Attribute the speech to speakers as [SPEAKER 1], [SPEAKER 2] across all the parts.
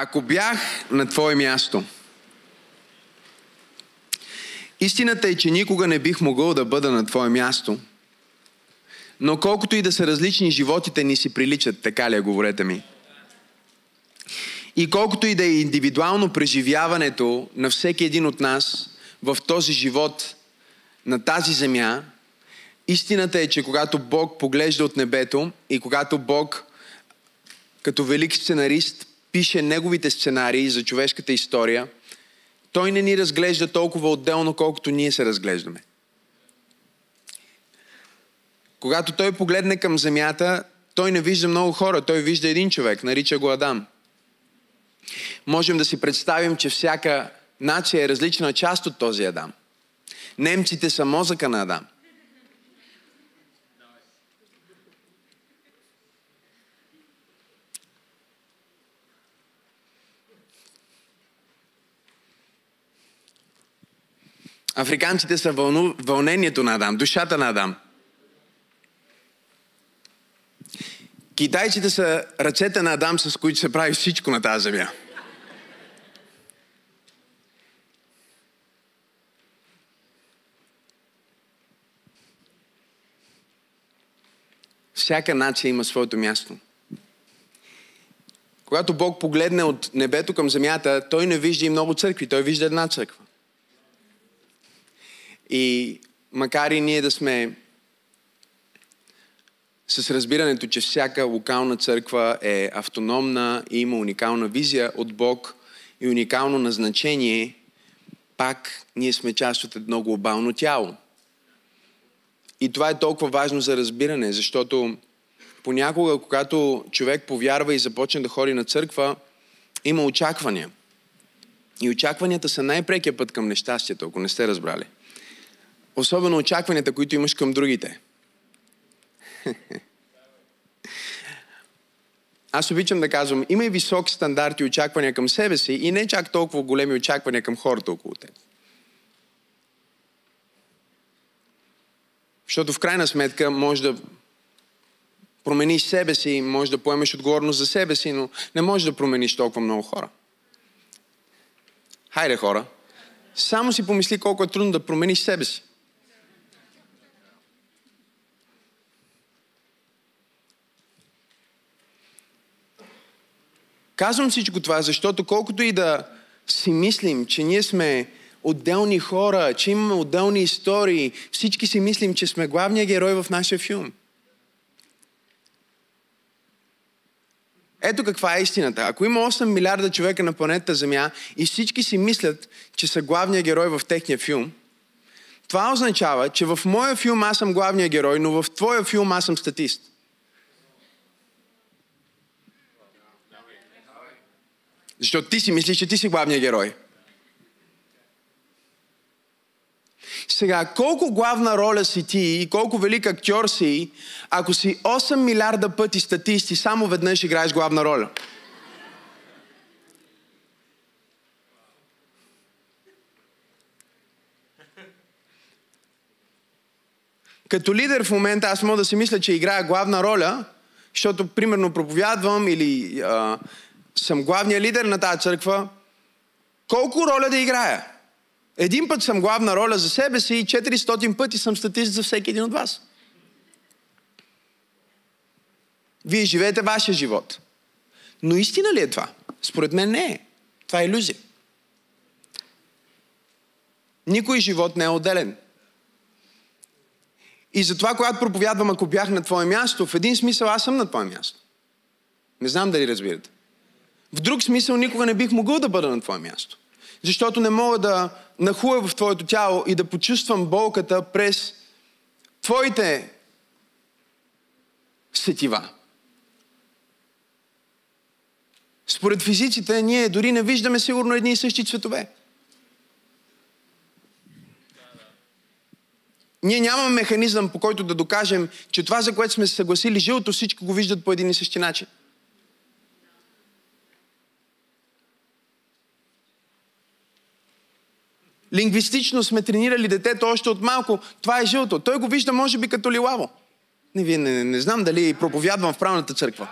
[SPEAKER 1] Ако бях на твое място, истината е, че никога не бих могъл да бъда на твое място, но колкото и да са различни, животите ни си приличат, така ли е, говорете ми. И колкото и да е индивидуално преживяването на всеки един от нас в този живот на тази земя, истината е, че когато Бог поглежда от небето и когато Бог като велик сценарист пише неговите сценарии за човешката история, той не ни разглежда толкова отделно, колкото ние се разглеждаме. Когато той погледне към земята, той не вижда много хора, той вижда един човек, нарича го Адам. Можем да си представим, че всяка нация е различна част от този Адам. Немците са мозъка на Адам – Африканците са вълну, вълнението на Адам, душата на Адам. Китайците са ръцете на Адам, с които се прави всичко на тази земя. Всяка нация има своето място. Когато Бог погледне от небето към земята, Той не вижда и много църкви, Той вижда една църква. И макар и ние да сме с разбирането, че всяка локална църква е автономна и има уникална визия от Бог и уникално назначение, пак ние сме част от едно глобално тяло. И това е толкова важно за разбиране, защото понякога, когато човек повярва и започне да ходи на църква, има очаквания. И очакванията са най-прекия път към нещастието, ако не сте разбрали. Особено очакванията, които имаш към другите. Аз обичам да казвам, има и високи стандарти очаквания към себе си и не чак толкова големи очаквания към хората около теб. Защото в крайна сметка може да промениш себе си, може да поемеш отговорност за себе си, но не можеш да промениш толкова много хора. Хайде хора, само си помисли колко е трудно да промениш себе си. Казвам всичко това, защото колкото и да си мислим, че ние сме отделни хора, че имаме отделни истории, всички си мислим, че сме главният герой в нашия филм. Ето каква е истината. Ако има 8 милиарда човека на планетата Земя и всички си мислят, че са главният герой в техния филм, това означава, че в моя филм аз съм главният герой, но в твоя филм аз съм статист. Защото ти си мислиш, че ти си главният герой. Сега, колко главна роля си ти и колко велик актьор си, ако си 8 милиарда пъти статисти, само веднъж играеш главна роля? Като лидер в момента аз мога да си мисля, че играя главна роля, защото примерно проповядвам или а, съм главният лидер на тази църква, колко роля да играя? Един път съм главна роля за себе си и 400 пъти съм статист за всеки един от вас. Вие живеете вашия живот. Но истина ли е това? Според мен не е. Това е иллюзия. Никой живот не е отделен. И затова, когато проповядвам, ако бях на твое място, в един смисъл аз съм на твое място. Не знам дали разбирате. В друг смисъл никога не бих могъл да бъда на твое място. Защото не мога да нахуя в твоето тяло и да почувствам болката през твоите сетива. Според физиците, ние дори не виждаме сигурно едни и същи цветове. Ние нямаме механизъм, по който да докажем, че това, за което сме се съгласили, жилото всички го виждат по един и същи начин. Лингвистично сме тренирали детето още от малко. Това е жълто. Той го вижда, може би, като лилаво. Не, не, не, не знам дали проповядвам в правната църква.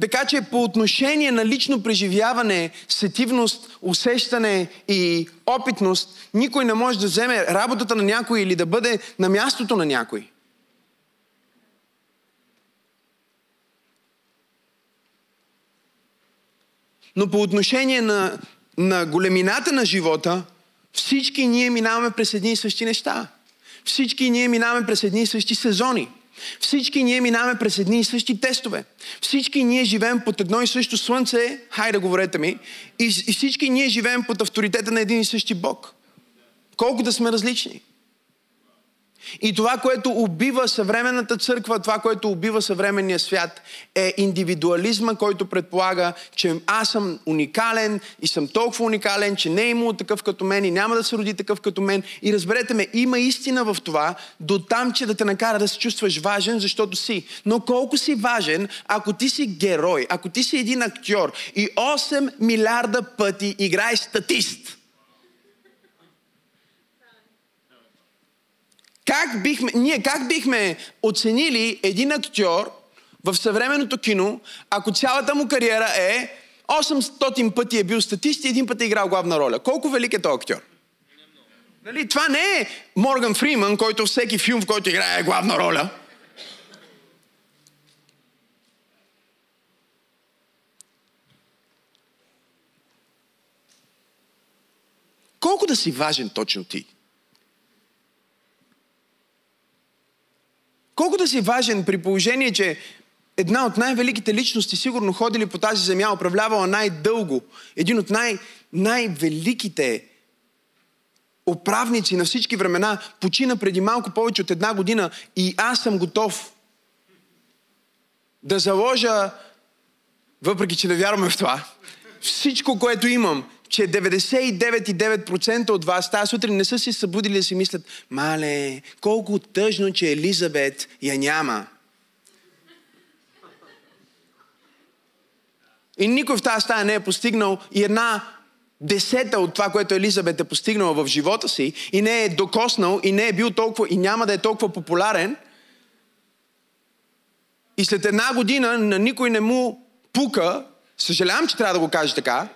[SPEAKER 1] Така че по отношение на лично преживяване, сетивност, усещане и опитност, никой не може да вземе работата на някой или да бъде на мястото на някой. Но по отношение на, на големината на живота, всички ние минаваме през едни и същи неща. Всички ние минаваме през едни и същи сезони. Всички ние минаваме през едни и същи тестове. Всички ние живеем под едно и също слънце, хайде говорете ми, и, и всички ние живеем под авторитета на един и същи Бог. Колко да сме различни. И това, което убива съвременната църква, това, което убива съвременния свят, е индивидуализма, който предполага, че аз съм уникален и съм толкова уникален, че не е имало такъв като мен и няма да се роди такъв като мен. И разберете ме, има истина в това, до там, че да те накара да се чувстваш важен, защото си. Но колко си важен, ако ти си герой, ако ти си един актьор и 8 милиарда пъти играеш статист – Как бихме, ние как бихме оценили един актьор в съвременното кино, ако цялата му кариера е 800 пъти е бил статист и един път е играл главна роля? Колко велик е този актьор? Нали? Това не е Морган Фриман, който всеки филм, в който играе главна роля. Колко да си важен точно ти? Колко да си важен при положение, че една от най-великите личности, сигурно ходили по тази земя, управлявала най-дълго, един от най- най-великите управници на всички времена, почина преди малко повече от една година и аз съм готов да заложа, въпреки че не вярваме в това, всичко, което имам, че 99,9% от вас тази сутрин не са си събудили да си мислят, мале, колко тъжно, че Елизабет я няма. И никой в тази стая не е постигнал и една десета от това, което Елизабет е постигнала в живота си и не е докоснал и не е бил толкова и няма да е толкова популярен. И след една година на никой не му пука, съжалявам, че трябва да го кажа така,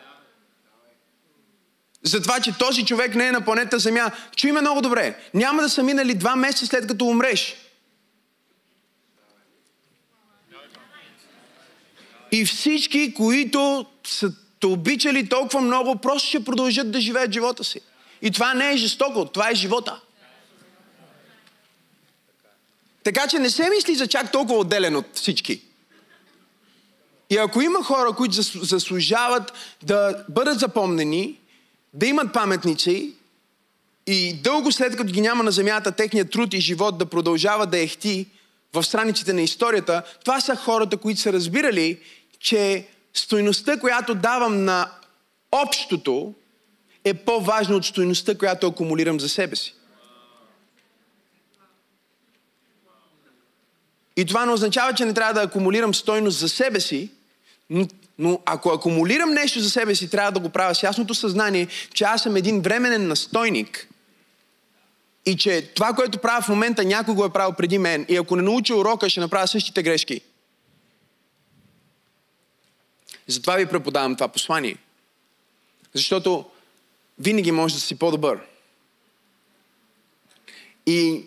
[SPEAKER 1] за това, че този човек не е на планета Земя. Чуй ме много добре. Няма да са минали два месеца след като умреш. И всички, които са те обичали толкова много, просто ще продължат да живеят живота си. И това не е жестоко, това е живота. Така че не се мисли за чак толкова отделен от всички. И ако има хора, които заслужават да бъдат запомнени, да имат паметници и дълго след като ги няма на земята, техният труд и живот да продължава да ехти в страниците на историята, това са хората, които са разбирали, че стойността, която давам на общото, е по-важна от стойността, която акумулирам за себе си. И това не означава, че не трябва да акумулирам стойност за себе си, но ако акумулирам нещо за себе си, трябва да го правя с ясното съзнание, че аз съм един временен настойник и че това, което правя в момента, някой го е правил преди мен. И ако не науча урока, ще направя същите грешки. Затова ви преподавам това послание. Защото винаги може да си по-добър. И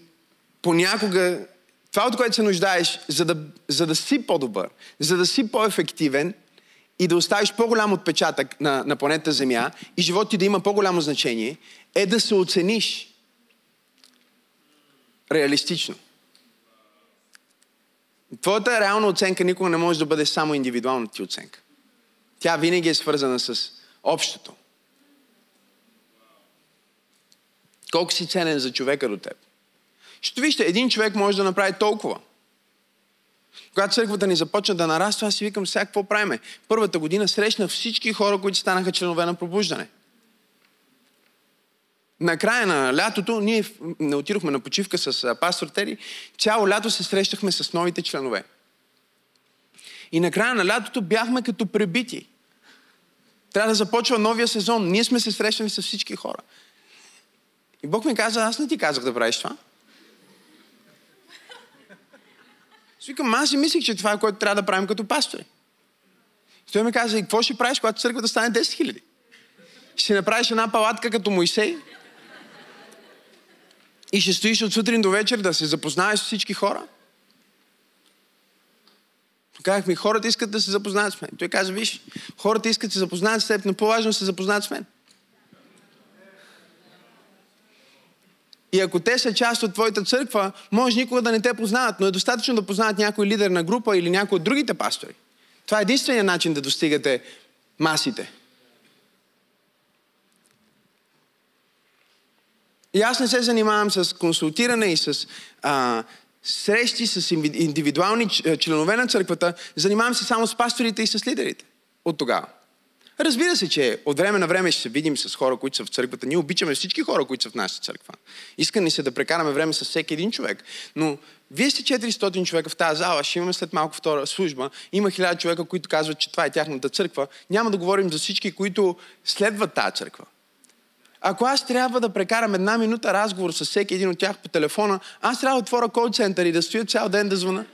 [SPEAKER 1] понякога това, от което се нуждаеш, за да, за да си по-добър, за да си по-ефективен, и да оставиш по-голям отпечатък на, на планета Земя и живота ти да има по-голямо значение, е да се оцениш реалистично. Твоята реална оценка никога не може да бъде само индивидуалната ти оценка. Тя винаги е свързана с общото. Колко си ценен за човека до теб. Ще вижте, един човек може да направи толкова. Когато църквата ни започна да нараства, аз си викам, сега какво правиме? Първата година срещна всички хора, които станаха членове на пробуждане. На края на лятото ние не отидохме на почивка с пастор Тери. Цяло лято се срещахме с новите членове. И на края на лятото бяхме като пребити. Трябва да започва новия сезон. Ние сме се срещали с всички хора. И Бог ми каза, аз не ти казах да правиш това. Викам, аз си мислих, че това е което трябва да правим като пастори. Той ми каза, и какво ще правиш, когато църквата стане 10 хиляди? Ще направиш една палатка като Моисей? И ще стоиш от сутрин до вечер да се запознаеш с всички хора? Казах ми, хората искат да се запознаят с мен. Той каза, виж, хората искат да се запознаят с теб, но по-важно да се запознаят с мен. И ако те са част от твоята църква, може никога да не те познават, но е достатъчно да познават някой лидер на група или някой от другите пастори. Това е единствения начин да достигате масите. И аз не се занимавам с консултиране и с а, срещи с индивидуални членове на църквата, занимавам се само с пасторите и с лидерите от тогава. Разбира се, че от време на време ще се видим с хора, които са в църквата. Ние обичаме всички хора, които са в нашата църква. Искам ни се да прекараме време с всеки един човек. Но вие сте 400 човека в тази зала, ще имаме след малко втора служба. Има 1000 човека, които казват, че това е тяхната църква. Няма да говорим за всички, които следват тази църква. Ако аз трябва да прекарам една минута разговор с всеки един от тях по телефона, аз трябва да отворя кол център и да стоя цял ден да звъна.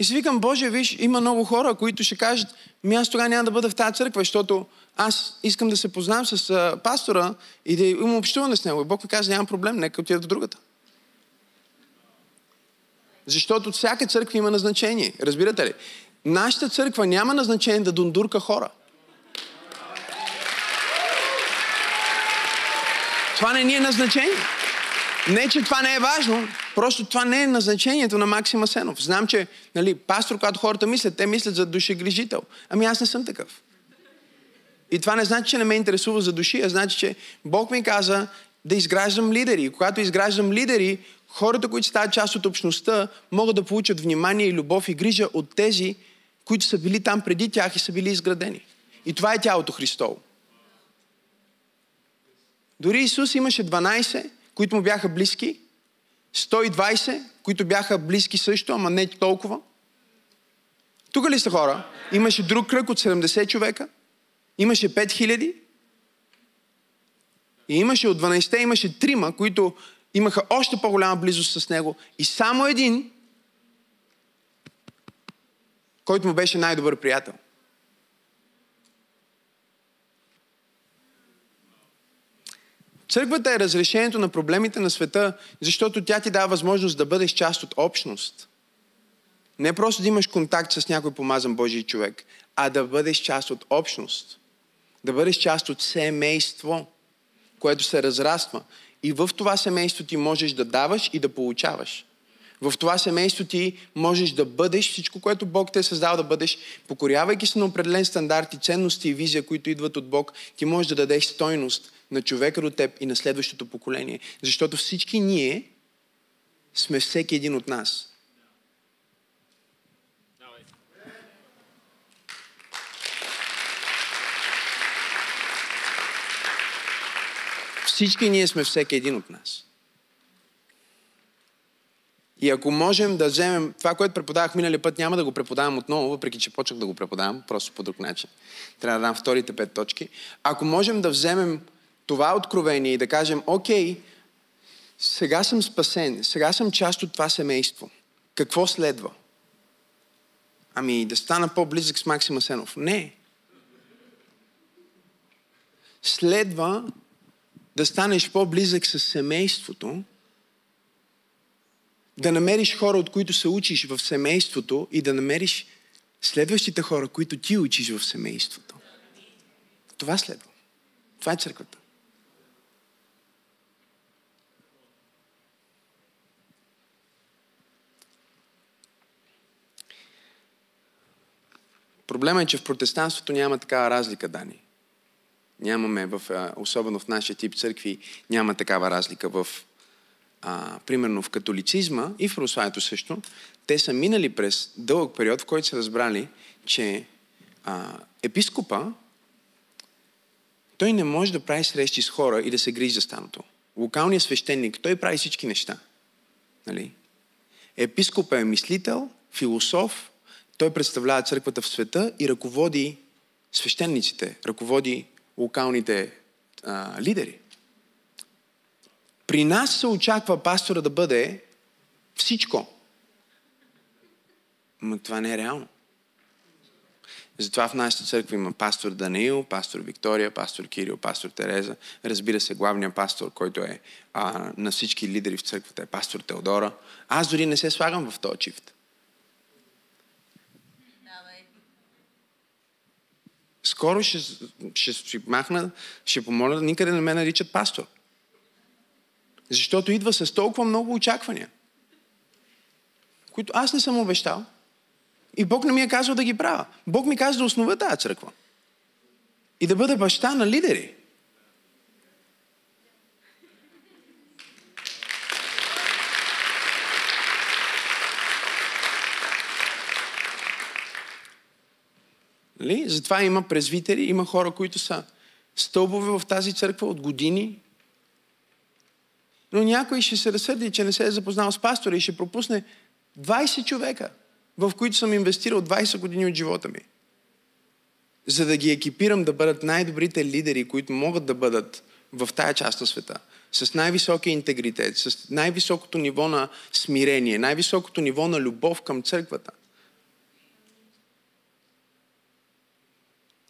[SPEAKER 1] И си викам, Боже, виж, има много хора, които ще кажат, ми аз тогава няма да бъда в тази църква, защото аз искам да се познавам с а, пастора и да имам общуване с него. И Бог ми каза, нямам проблем, нека отида до другата. Защото всяка църква има назначение. Разбирате ли? Нашата църква няма назначение да дундурка хора. Това не ни е назначение. Не, че това не е важно, просто това не е назначението на Максима Сенов. Знам, че нали, пастор, когато хората мислят, те мислят за душегрижител. Ами аз не съм такъв. И това не значи, че не ме интересува за души, а значи, че Бог ми каза да изграждам лидери. И когато изграждам лидери, хората, които стават част от общността, могат да получат внимание и любов и грижа от тези, които са били там преди тях и са били изградени. И това е тялото Христово. Дори Исус имаше 12, които му бяха близки, 120, които бяха близки също, ама не толкова. Тук ли са хора? Имаше друг кръг от 70 човека, имаше 5000 и имаше от 12-те, имаше трима, които имаха още по-голяма близост с него и само един който му беше най-добър приятел. Църквата е разрешението на проблемите на света, защото тя ти дава възможност да бъдеш част от общност. Не просто да имаш контакт с някой помазан Божий човек, а да бъдеш част от общност. Да бъдеш част от семейство, което се разраства. И в това семейство ти можеш да даваш и да получаваш. В това семейство ти можеш да бъдеш всичко, което Бог те е създал да бъдеш, покорявайки се на определен стандарт и ценности и визия, които идват от Бог, ти можеш да дадеш стойност на човека до теб и на следващото поколение. Защото всички ние сме всеки един от нас. Всички ние сме всеки един от нас. И ако можем да вземем това, което преподавах миналия път, няма да го преподавам отново, въпреки че почнах да го преподавам, просто по друг начин. Трябва да дам вторите пет точки. Ако можем да вземем това откровение и да кажем, окей, сега съм спасен, сега съм част от това семейство. Какво следва? Ами да стана по-близък с Максима Сенов. Не. Следва да станеш по-близък с семейството, да намериш хора, от които се учиш в семейството и да намериш следващите хора, които ти учиш в семейството. Това следва. Това е църквата. Проблема е, че в протестанството няма такава разлика, Дани. Нямаме, в, особено в нашия тип църкви, няма такава разлика в а, примерно в католицизма и в православието също, те са минали през дълъг период, в който са разбрали, че а, епископа той не може да прави срещи с хора и да се грижи за станото. Локалният свещеник, той прави всички неща. Нали? Епископа е мислител, философ, той представлява църквата в света и ръководи свещениците, ръководи локалните а, лидери. При нас се очаква пастора да бъде всичко. Но това не е реално. Затова в нашата църква има пастор Даниил, пастор Виктория, пастор Кирил, пастор Тереза. Разбира се, главният пастор, който е а, на всички лидери в църквата, е пастор Теодора. Аз дори не се слагам в този чифт. Скоро ще, ще, ще махна, ще помоля, никъде не ме наричат пастор. Защото идва с толкова много очаквания, които аз не съм обещал. И Бог не ми е казал да ги правя. Бог ми каза да основа тази църква. И да бъда баща на лидери. Ли? Затова има презвитери, има хора, които са стълбове в тази църква от години. Но някой ще се разсърди, че не се е запознал с пастора и ще пропусне 20 човека, в които съм инвестирал 20 години от живота ми. За да ги екипирам да бъдат най-добрите лидери, които могат да бъдат в тая част на света. С най-високия интегритет, с най-високото ниво на смирение, най-високото ниво на любов към църквата.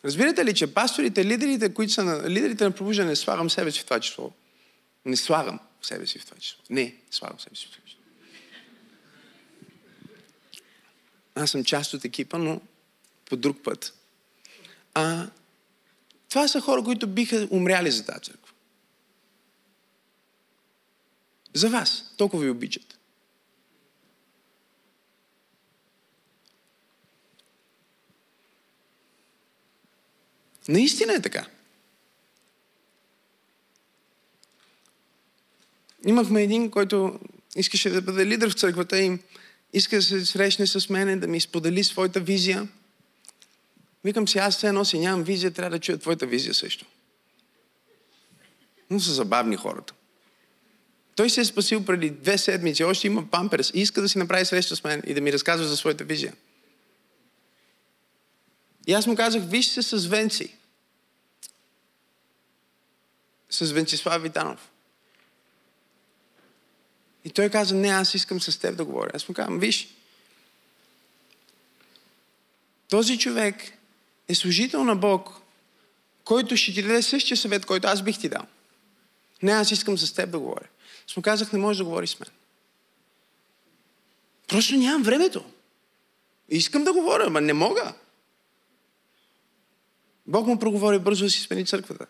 [SPEAKER 1] Разбирате ли, че пасторите, лидерите, които са на, лидерите на пробуждане, не слагам себе си в това число. Не слагам себе си в това число. Не, слагам себе си в това число. Аз съм част от екипа, но по друг път. А, това са хора, които биха умряли за тази църква. За вас. Толкова ви обичат. Наистина е така. Имахме един, който искаше да бъде лидер в църквата и иска да се срещне с мене, да ми сподели своята визия. Викам си, аз все едно си нямам визия, трябва да чуя твоята визия също. Но са забавни хората. Той се е спасил преди две седмици, още има памперс и иска да си направи среща с мен и да ми разказва за своята визия. И аз му казах, виж се с Венци. С Венцислав Витанов. И той каза, не, аз искам с теб да говоря. Аз му казвам, виж, този човек е служител на Бог, който ще ти даде същия съвет, който аз бих ти дал. Не, аз искам с теб да говоря. Аз му казах, не можеш да говориш с мен. Просто нямам времето. Искам да говоря, но не мога. Бог му проговори бързо да си смени църквата.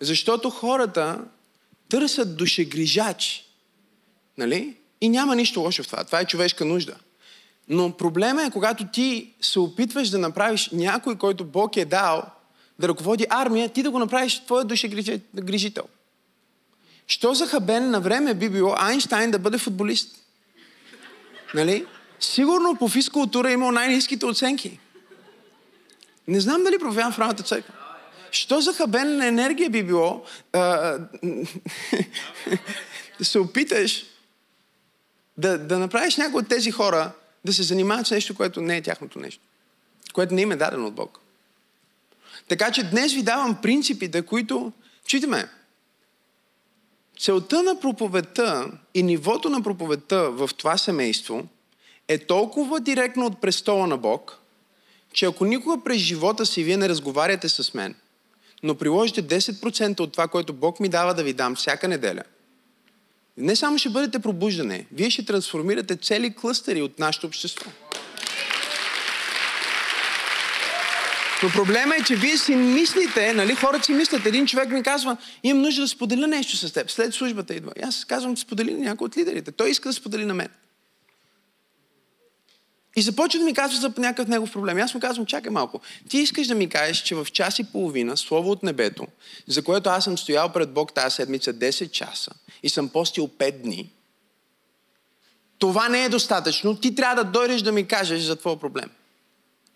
[SPEAKER 1] Защото хората търсят душегрижач. Нали? И няма нищо лошо в това. Това е човешка нужда. Но проблема е, когато ти се опитваш да направиш някой, който Бог е дал, да ръководи армия, ти да го направиш твоя душегрижител. Що за хабен на време би било Айнштайн да бъде футболист? Нали? Сигурно по физкултура е имал най-низките оценки. Не знам дали проявявам в рамата църква. Що за хабен енергия би било а, да се опиташ да, да направиш някой от тези хора да се занимават с нещо, което не е тяхното нещо. Което не им е дадено от Бог. Така че днес ви давам принципите, които... Читаме. Целта на проповедта и нивото на проповедта в това семейство е толкова директно от престола на Бог, че ако никога през живота си вие не разговаряте с мен – но приложите 10% от това, което Бог ми дава да ви дам всяка неделя, не само ще бъдете пробуждане, вие ще трансформирате цели клъстери от нашето общество. Но проблема е, че вие си мислите, нали, хората си мислят, един човек ми казва, имам нужда да споделя нещо с теб, след службата идва. И аз казвам, сподели на някой от лидерите. Той иска да сподели на мен. И започва да ми казва за някакъв негов проблем. Аз му казвам, чакай малко. Ти искаш да ми кажеш, че в час и половина Слово от небето, за което аз съм стоял пред Бог тази седмица 10 часа и съм постил 5 дни, това не е достатъчно. Ти трябва да дойдеш да ми кажеш за твоя проблем.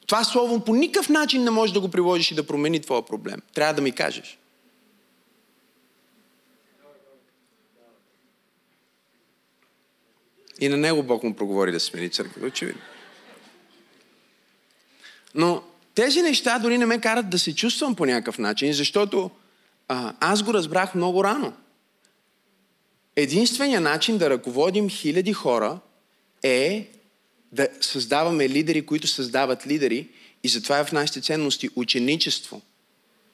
[SPEAKER 1] Това слово по никакъв начин не може да го приложиш и да промени твоя проблем. Трябва да ми кажеш. И на него Бог му проговори да смени църквата, очевидно. Но тези неща дори не ме карат да се чувствам по някакъв начин, защото а, аз го разбрах много рано. Единственият начин да ръководим хиляди хора е да създаваме лидери, които създават лидери и затова е в нашите ценности ученичество.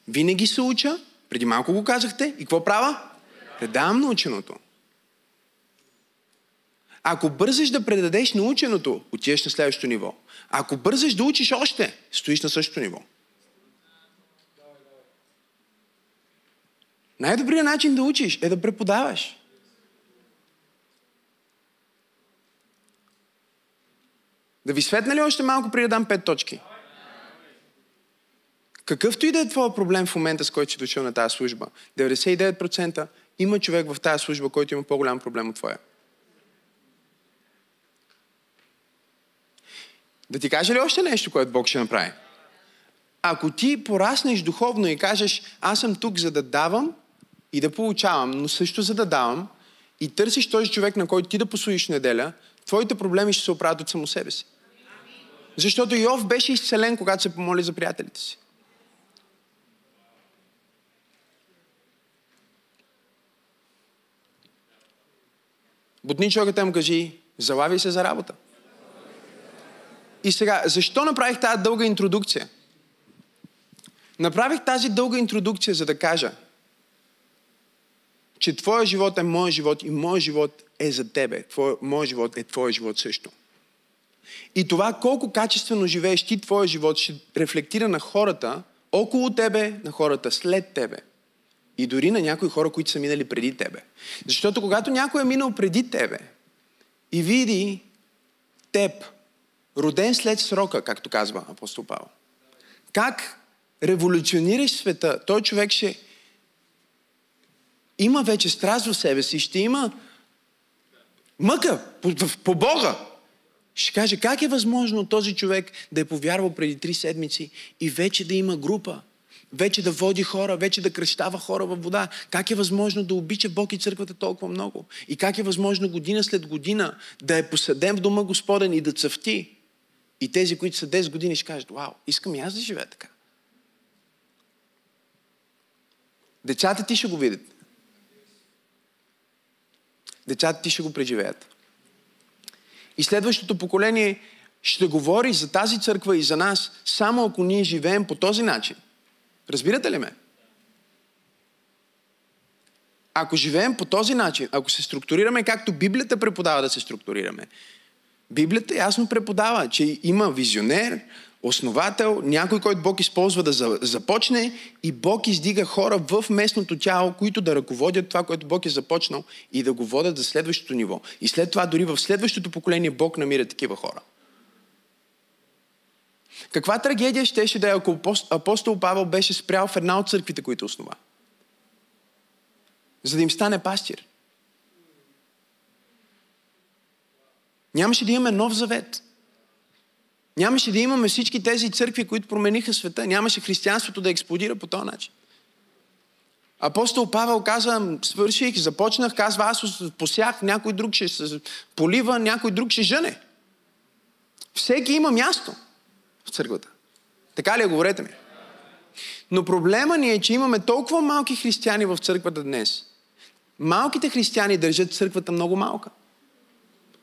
[SPEAKER 1] Винаги се уча, преди малко го казахте, и какво правя? Предавам наученото. Ако бързаш да предадеш наученото, отиваш на следващото ниво. Ако бързаш да учиш още, стоиш на същото ниво. Най-добрият начин да учиш е да преподаваш. Да ви светна ли още малко преди да дам пет точки? Какъвто и да е твоя проблем в момента, с който си дошъл на тази служба, 99% има човек в тази служба, който има по-голям проблем от твоя. Да ти кажа ли още нещо, което Бог ще направи? Ако ти пораснеш духовно и кажеш, аз съм тук за да давам и да получавам, но също за да давам, и търсиш този човек, на който ти да послужиш неделя, твоите проблеми ще се оправят от само себе си. Защото Йов беше изцелен, когато се помоли за приятелите си. Бутни човекът му кажи, залави се за работа. И сега, защо направих тази дълга интродукция? Направих тази дълга интродукция, за да кажа, че твоя живот е моят живот и моят живот е за тебе. Твой, моят живот е твоя живот също. И това колко качествено живееш ти твоя живот ще рефлектира на хората около тебе, на хората след тебе. И дори на някои хора, които са минали преди тебе. Защото когато някой е минал преди тебе и види теб, роден след срока, както казва апостол Павел, как революционираш света, той човек ще има вече страст в себе си, ще има мъка по, по Бога. Ще каже, как е възможно този човек да е повярвал преди три седмици и вече да има група, вече да води хора, вече да кръщава хора във вода. Как е възможно да обича Бог и църквата толкова много? И как е възможно година след година да е посъден в дома Господен и да цъфти? И тези, които са 10 години, ще кажат, вау, искам и аз да живея така. Децата ти ще го видят. Децата ти ще го преживеят. И следващото поколение ще говори за тази църква и за нас, само ако ние живеем по този начин. Разбирате ли ме? Ако живеем по този начин, ако се структурираме както Библията преподава да се структурираме, Библията ясно преподава, че има визионер, основател, някой, който Бог използва да започне и Бог издига хора в местното тяло, които да ръководят това, което Бог е започнал и да го водят за следващото ниво. И след това дори в следващото поколение Бог намира такива хора. Каква трагедия щеше да е, ако апостол Павел беше спрял в една от църквите, които основа? За да им стане пастир. Нямаше да имаме нов завет. Нямаше да имаме всички тези църкви, които промениха света. Нямаше християнството да експлодира по този начин. Апостол Павел каза, свърших, започнах, казва, аз посях, някой друг ще се полива, някой друг ще жъне. Всеки има място в църквата. Така ли е, говорете ми? Но проблема ни е, че имаме толкова малки християни в църквата днес. Малките християни държат църквата много малка.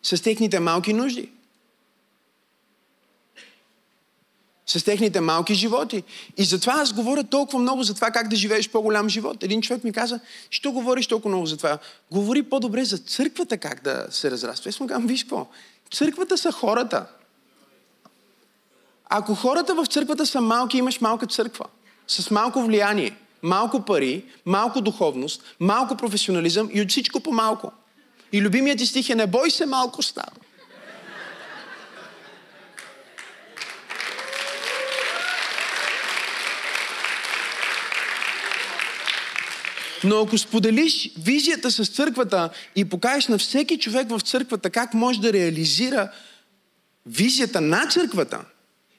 [SPEAKER 1] С техните малки нужди. с техните малки животи. И затова аз говоря толкова много за това как да живееш по-голям живот. Един човек ми каза, що говориш толкова много за това? Говори по-добре за църквата как да се разраства. Аз му казвам, виж какво, църквата са хората. Ако хората в църквата са малки, имаш малка църква. С малко влияние, малко пари, малко духовност, малко професионализъм и от всичко по малко. И любимият ти стих е не бой се малко става. Но ако споделиш визията с църквата и покажеш на всеки човек в църквата как може да реализира визията на църквата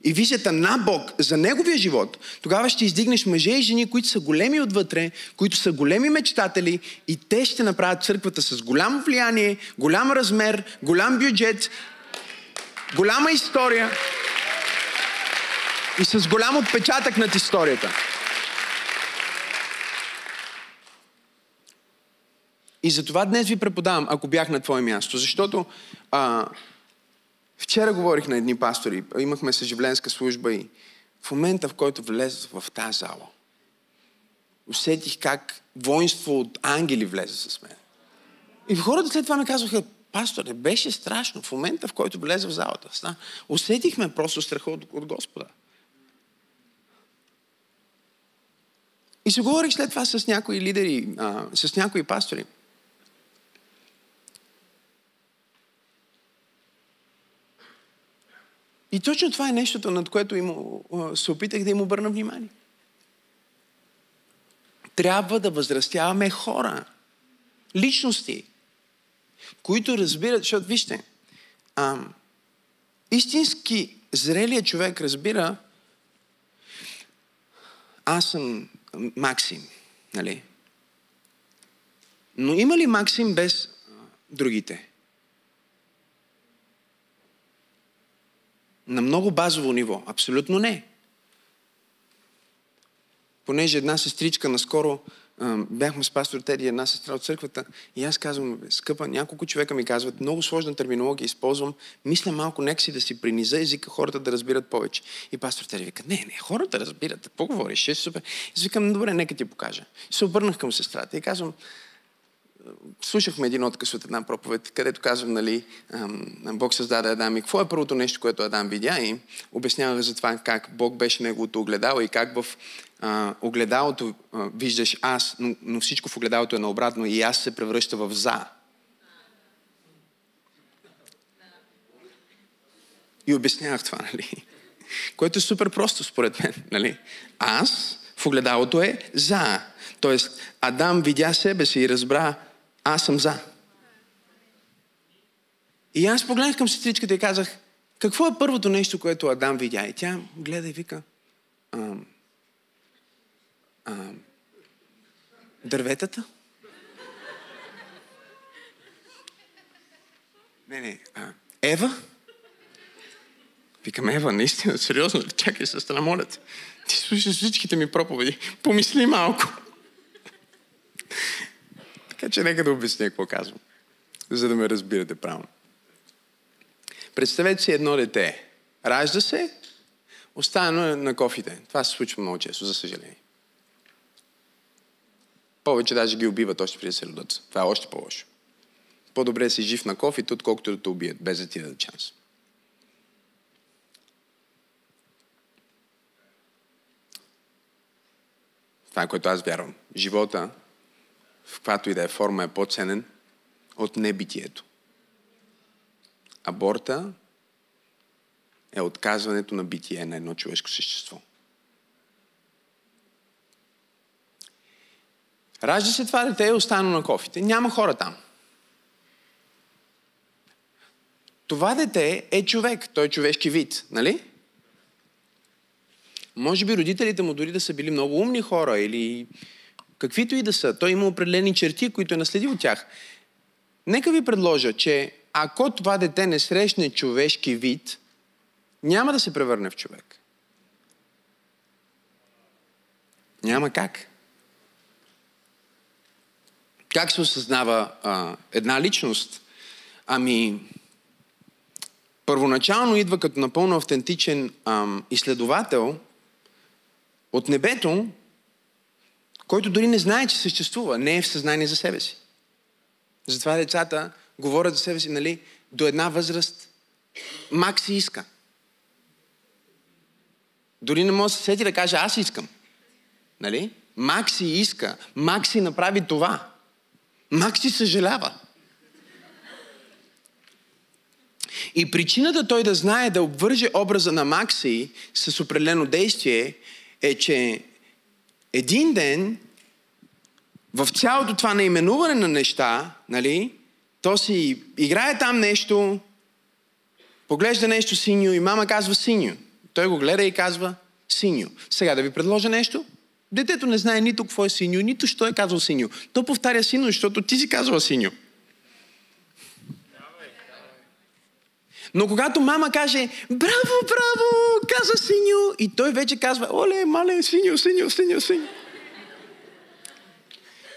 [SPEAKER 1] и визията на Бог за неговия живот, тогава ще издигнеш мъже и жени, които са големи отвътре, които са големи мечтатели и те ще направят църквата с голямо влияние, голям размер, голям бюджет, голяма история и с голям отпечатък над историята. И затова днес ви преподавам, ако бях на твое място. Защото а, вчера говорих на едни пастори, имахме съживленска служба и в момента, в който влезе в тази зала, усетих как воинство от ангели влезе с мен. И хората след това ми казваха, пасторе, беше страшно. В момента, в който влезе в залата, усетихме просто страха от, от Господа. И се говорих след това с някои лидери, а, с някои пастори. И точно това е нещото, над което им, се опитах да им обърна внимание. Трябва да възрастяваме хора, личности, които разбират, защото вижте, а, истински зрелият човек разбира, аз съм Максим, нали? Но има ли Максим без другите? На много базово ниво. Абсолютно не. Понеже една сестричка наскоро бяхме с пастор Теди, една сестра от църквата, и аз казвам, скъпа, няколко човека ми казват, много сложна терминология използвам, мисля малко, нека си да си приниза езика, хората да разбират повече. И пастор Теди вика, не, не, хората разбират, какво говориш, е супер. И викам, добре, нека ти покажа. И се обърнах към сестрата и казвам, слушахме един отказ от една проповед, където казвам, нали, Бог създаде Адам и какво е първото нещо, което Адам видя и обяснявах за това как Бог беше неговото огледало и как в а, огледалото а, виждаш аз, но, но всичко в огледалото е наобратно и аз се превръща в за. И обяснявах това, нали? Което е супер просто според мен, нали? Аз в огледалото е за. Тоест, Адам видя себе си и разбра, аз съм за. И аз погледнах към сестричката и казах, какво е първото нещо, което Адам видя? И тя гледа и вика, ам, ам, дърветата? Не, не, а, Ева? Викам, Ева, наистина, сериозно, чакай, сестра, моля те. Ти слушаш всичките ми проповеди. Помисли малко. Така че нека да обясня какво казвам, за да ме разбирате правилно. Представете си едно дете. Ражда се, остана на кофите. Това се случва много често, за съжаление. Повече даже ги убиват още преди да се родят. Това е още по-лошо. По-добре си жив на кофите, отколкото да те убият, без да ти дадат шанс. Това е което аз вярвам. Живота в каквато и да е форма, е по-ценен от небитието. Аборта е отказването на битие на едно човешко същество. Ражда се това дете и е остана на кофите. Няма хора там. Това дете е човек. Той е човешки вид, нали? Може би родителите му дори да са били много умни хора или каквито и да са, той има определени черти, които е наследил от тях. Нека ви предложа, че ако това дете не срещне човешки вид, няма да се превърне в човек. Няма как. Как се осъзнава а, една личност? Ами, първоначално идва като напълно автентичен ам, изследовател от небето, който дори не знае, че съществува, не е в съзнание за себе си. Затова децата говорят за себе си, нали, до една възраст мак си иска. Дори не може да се сети да каже, аз искам. Нали? Мак си иска. Мак си направи това. Мак си съжалява. И причината той да знае да обвърже образа на Макси с определено действие е, че един ден, в цялото това наименуване на неща, нали, то си играе там нещо, поглежда нещо синьо и мама казва синьо. Той го гледа и казва синьо. Сега да ви предложа нещо. Детето не знае нито какво е синьо, нито що е казал синьо. То повтаря синьо, защото ти си казва синьо. Но когато мама каже, браво, браво, каза синьо, и той вече казва, оле, мале, синьо, синьо, синьо, синьо.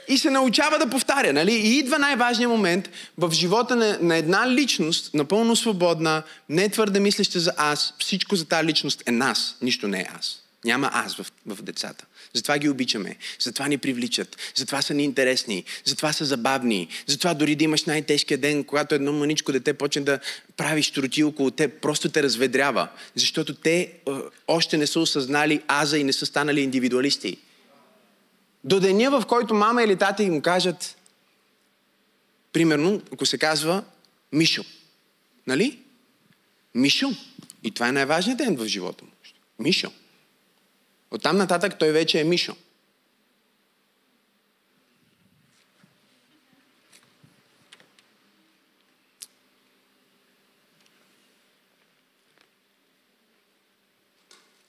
[SPEAKER 1] и се научава да повтаря. Нали? И идва най-важният момент в живота на, на една личност, напълно свободна, не твърде мислеща за аз. Всичко за тази личност е нас, нищо не е аз. Няма аз в, в децата. Затова ги обичаме. Затова ни привличат. Затова са ни интересни. Затова са забавни. Затова дори да имаш най-тежкия ден, когато едно маничко дете почне да прави штроти около те, просто те разведрява. Защото те още не са осъзнали аза и не са станали индивидуалисти. До деня, в който мама или тати му кажат, примерно, ако се казва Мишо. Нали? Мишо. И това е най-важният ден в живота му. Мишо. Оттам нататък той вече е Мишо.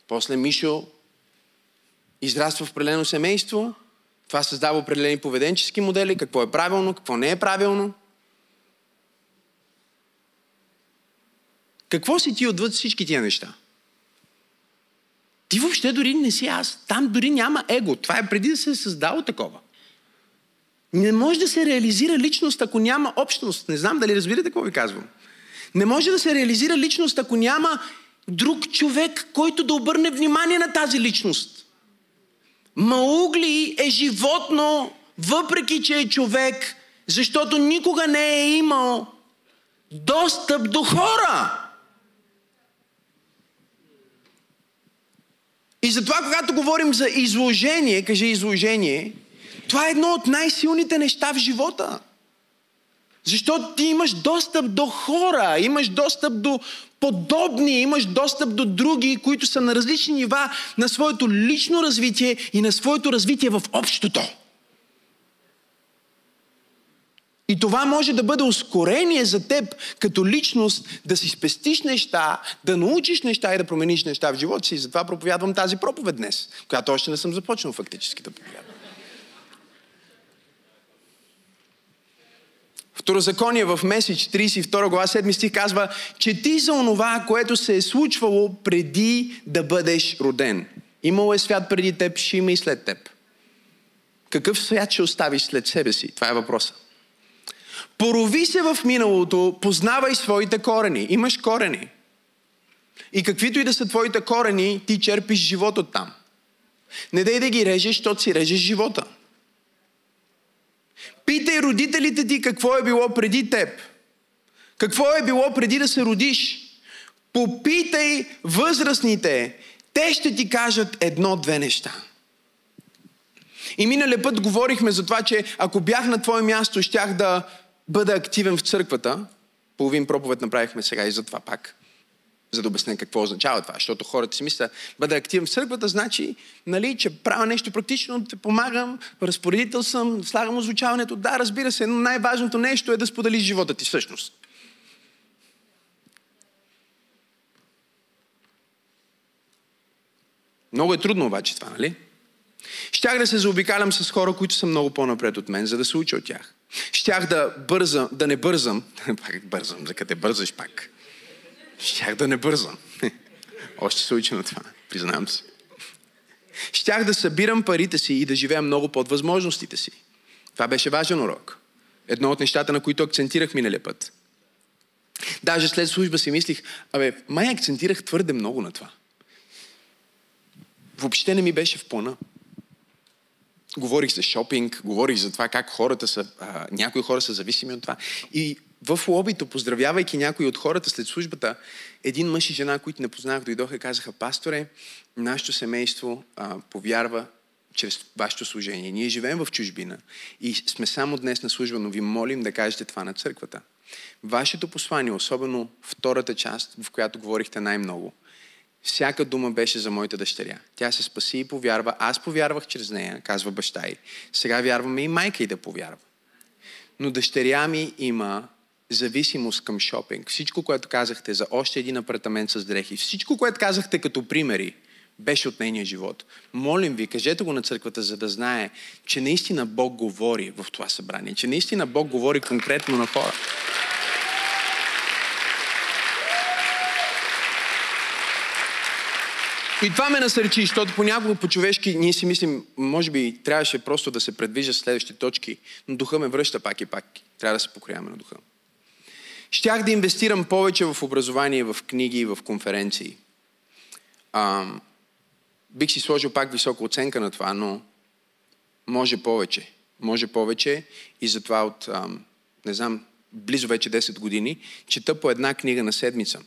[SPEAKER 1] После Мишо израства в определено семейство. Това създава определени поведенчески модели, какво е правилно, какво не е правилно. Какво си ти отвъд всички тия неща? Ти въобще дори не си аз. Там дори няма его. Това е преди да се е създало такова. Не може да се реализира личност, ако няма общност. Не знам дали разбирате какво ви казвам. Не може да се реализира личност, ако няма друг човек, който да обърне внимание на тази личност. Маугли е животно, въпреки че е човек, защото никога не е имал достъп до хора. Затова, когато говорим за изложение, кажи изложение, това е едно от най-силните неща в живота. Защото ти имаш достъп до хора, имаш достъп до подобни, имаш достъп до други, които са на различни нива на своето лично развитие и на своето развитие в общото. И това може да бъде ускорение за теб като личност да си спестиш неща, да научиш неща и да промениш неща в живота си. И затова проповядвам тази проповед днес, която още не съм започнал фактически да проповядвам. Второзаконие в Месич 32 глава 7 стих казва, че ти за онова, което се е случвало преди да бъдеш роден. Имало е свят преди теб, ще има и след теб. Какъв свят ще оставиш след себе си? Това е въпросът. Порови се в миналото, познавай своите корени. Имаш корени. И каквито и да са твоите корени, ти черпиш живот от там. Не дай да ги режеш, защото си режеш живота. Питай родителите ти какво е било преди теб. Какво е било преди да се родиш. Попитай възрастните. Те ще ти кажат едно-две неща. И миналия път говорихме за това, че ако бях на твое място, щях да бъда активен в църквата. Половин проповед направихме сега и за това пак. За да обясня какво означава това. Защото хората си мислят, бъда активен в църквата, значи, нали, че правя нещо практично, те помагам, разпоредител съм, слагам озвучаването. Да, разбира се, но най-важното нещо е да споделиш живота ти всъщност. Много е трудно обаче това, нали? Щях да се заобикалям с хора, които са много по-напред от мен, за да се уча от тях. Щях да бързам, да не бързам. Пак бързам, за къде бързаш пак. Щях да не бързам. Още се уча на това, признавам се. Щях да събирам парите си и да живея много под възможностите си. Това беше важен урок. Едно от нещата, на които акцентирах миналия път. Даже след служба си мислих, абе, май акцентирах твърде много на това. Въобще не ми беше в плана говорих за шопинг, говорих за това как хората са, а, някои хора са зависими от това. И в лобито, поздравявайки някои от хората след службата, един мъж и жена, които не познах, дойдоха и казаха, пасторе, нашето семейство а, повярва чрез вашето служение. Ние живеем в чужбина и сме само днес на служба, но ви молим да кажете това на църквата. Вашето послание, особено втората част, в която говорихте най-много, всяка дума беше за моята дъщеря. Тя се спаси и повярва. Аз повярвах чрез нея, казва баща й. Сега вярваме и майка й да повярва. Но дъщеря ми има зависимост към шопинг. Всичко, което казахте за още един апартамент с дрехи, всичко, което казахте като примери, беше от нейния живот. Молим ви, кажете го на църквата, за да знае, че наистина Бог говори в това събрание, че наистина Бог говори конкретно на хора. И това ме насърчи, защото понякога по-човешки ние си мислим, може би трябваше просто да се предвижа следващите точки, но духа ме връща пак и пак. Трябва да се покоряваме на духа. Щях да инвестирам повече в образование, в книги в конференции. А, бих си сложил пак висока оценка на това, но може повече. Може повече и затова от, а, не знам, близо вече 10 години, чета по една книга на седмица.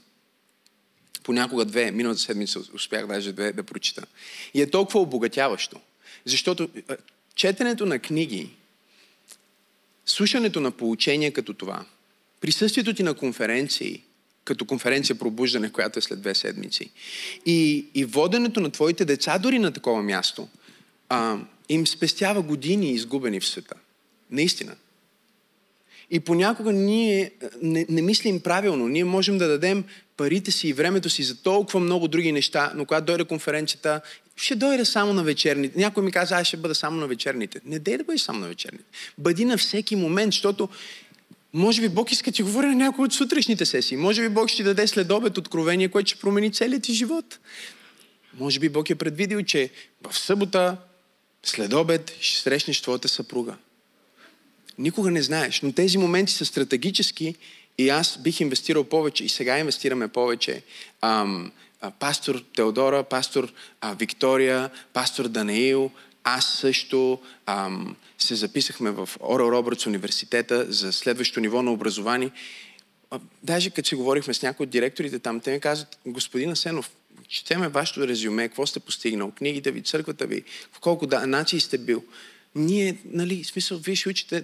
[SPEAKER 1] Понякога две. Миналата седмица успях даже две да прочита. И е толкова обогатяващо. Защото четенето на книги, слушането на поучения като това, присъствието ти на конференции, като конференция пробуждане, която е след две седмици, и, и воденето на твоите деца дори на такова място, а, им спестява години изгубени в света. Наистина. И понякога ние не, не мислим правилно. Ние можем да дадем парите си и времето си за толкова много други неща, но когато дойде конференцията, ще дойде само на вечерните. Някой ми каза, аз ще бъда само на вечерните. Не дей да бъдеш само на вечерните. Бъди на всеки момент, защото може би Бог иска да ти говори на някои от сутрешните сесии. Може би Бог ще ти даде след обед откровение, което ще промени целият ти живот. Може би Бог е предвидил, че в събота, след обед, ще срещнеш твоята съпруга. Никога не знаеш, но тези моменти са стратегически и аз бих инвестирал повече и сега инвестираме повече. Ам, а, пастор Теодора, пастор а, Виктория, пастор Данаил, аз също ам, се записахме в Орел Робъртс университета за следващото ниво на образование. А, даже като си говорихме с някои от директорите там, те ми казват, господин Асенов, четеме вашето резюме, какво сте постигнал, книгите ви, църквата ви, в колко да, нации сте бил ние, нали, в смисъл, вие ще учите,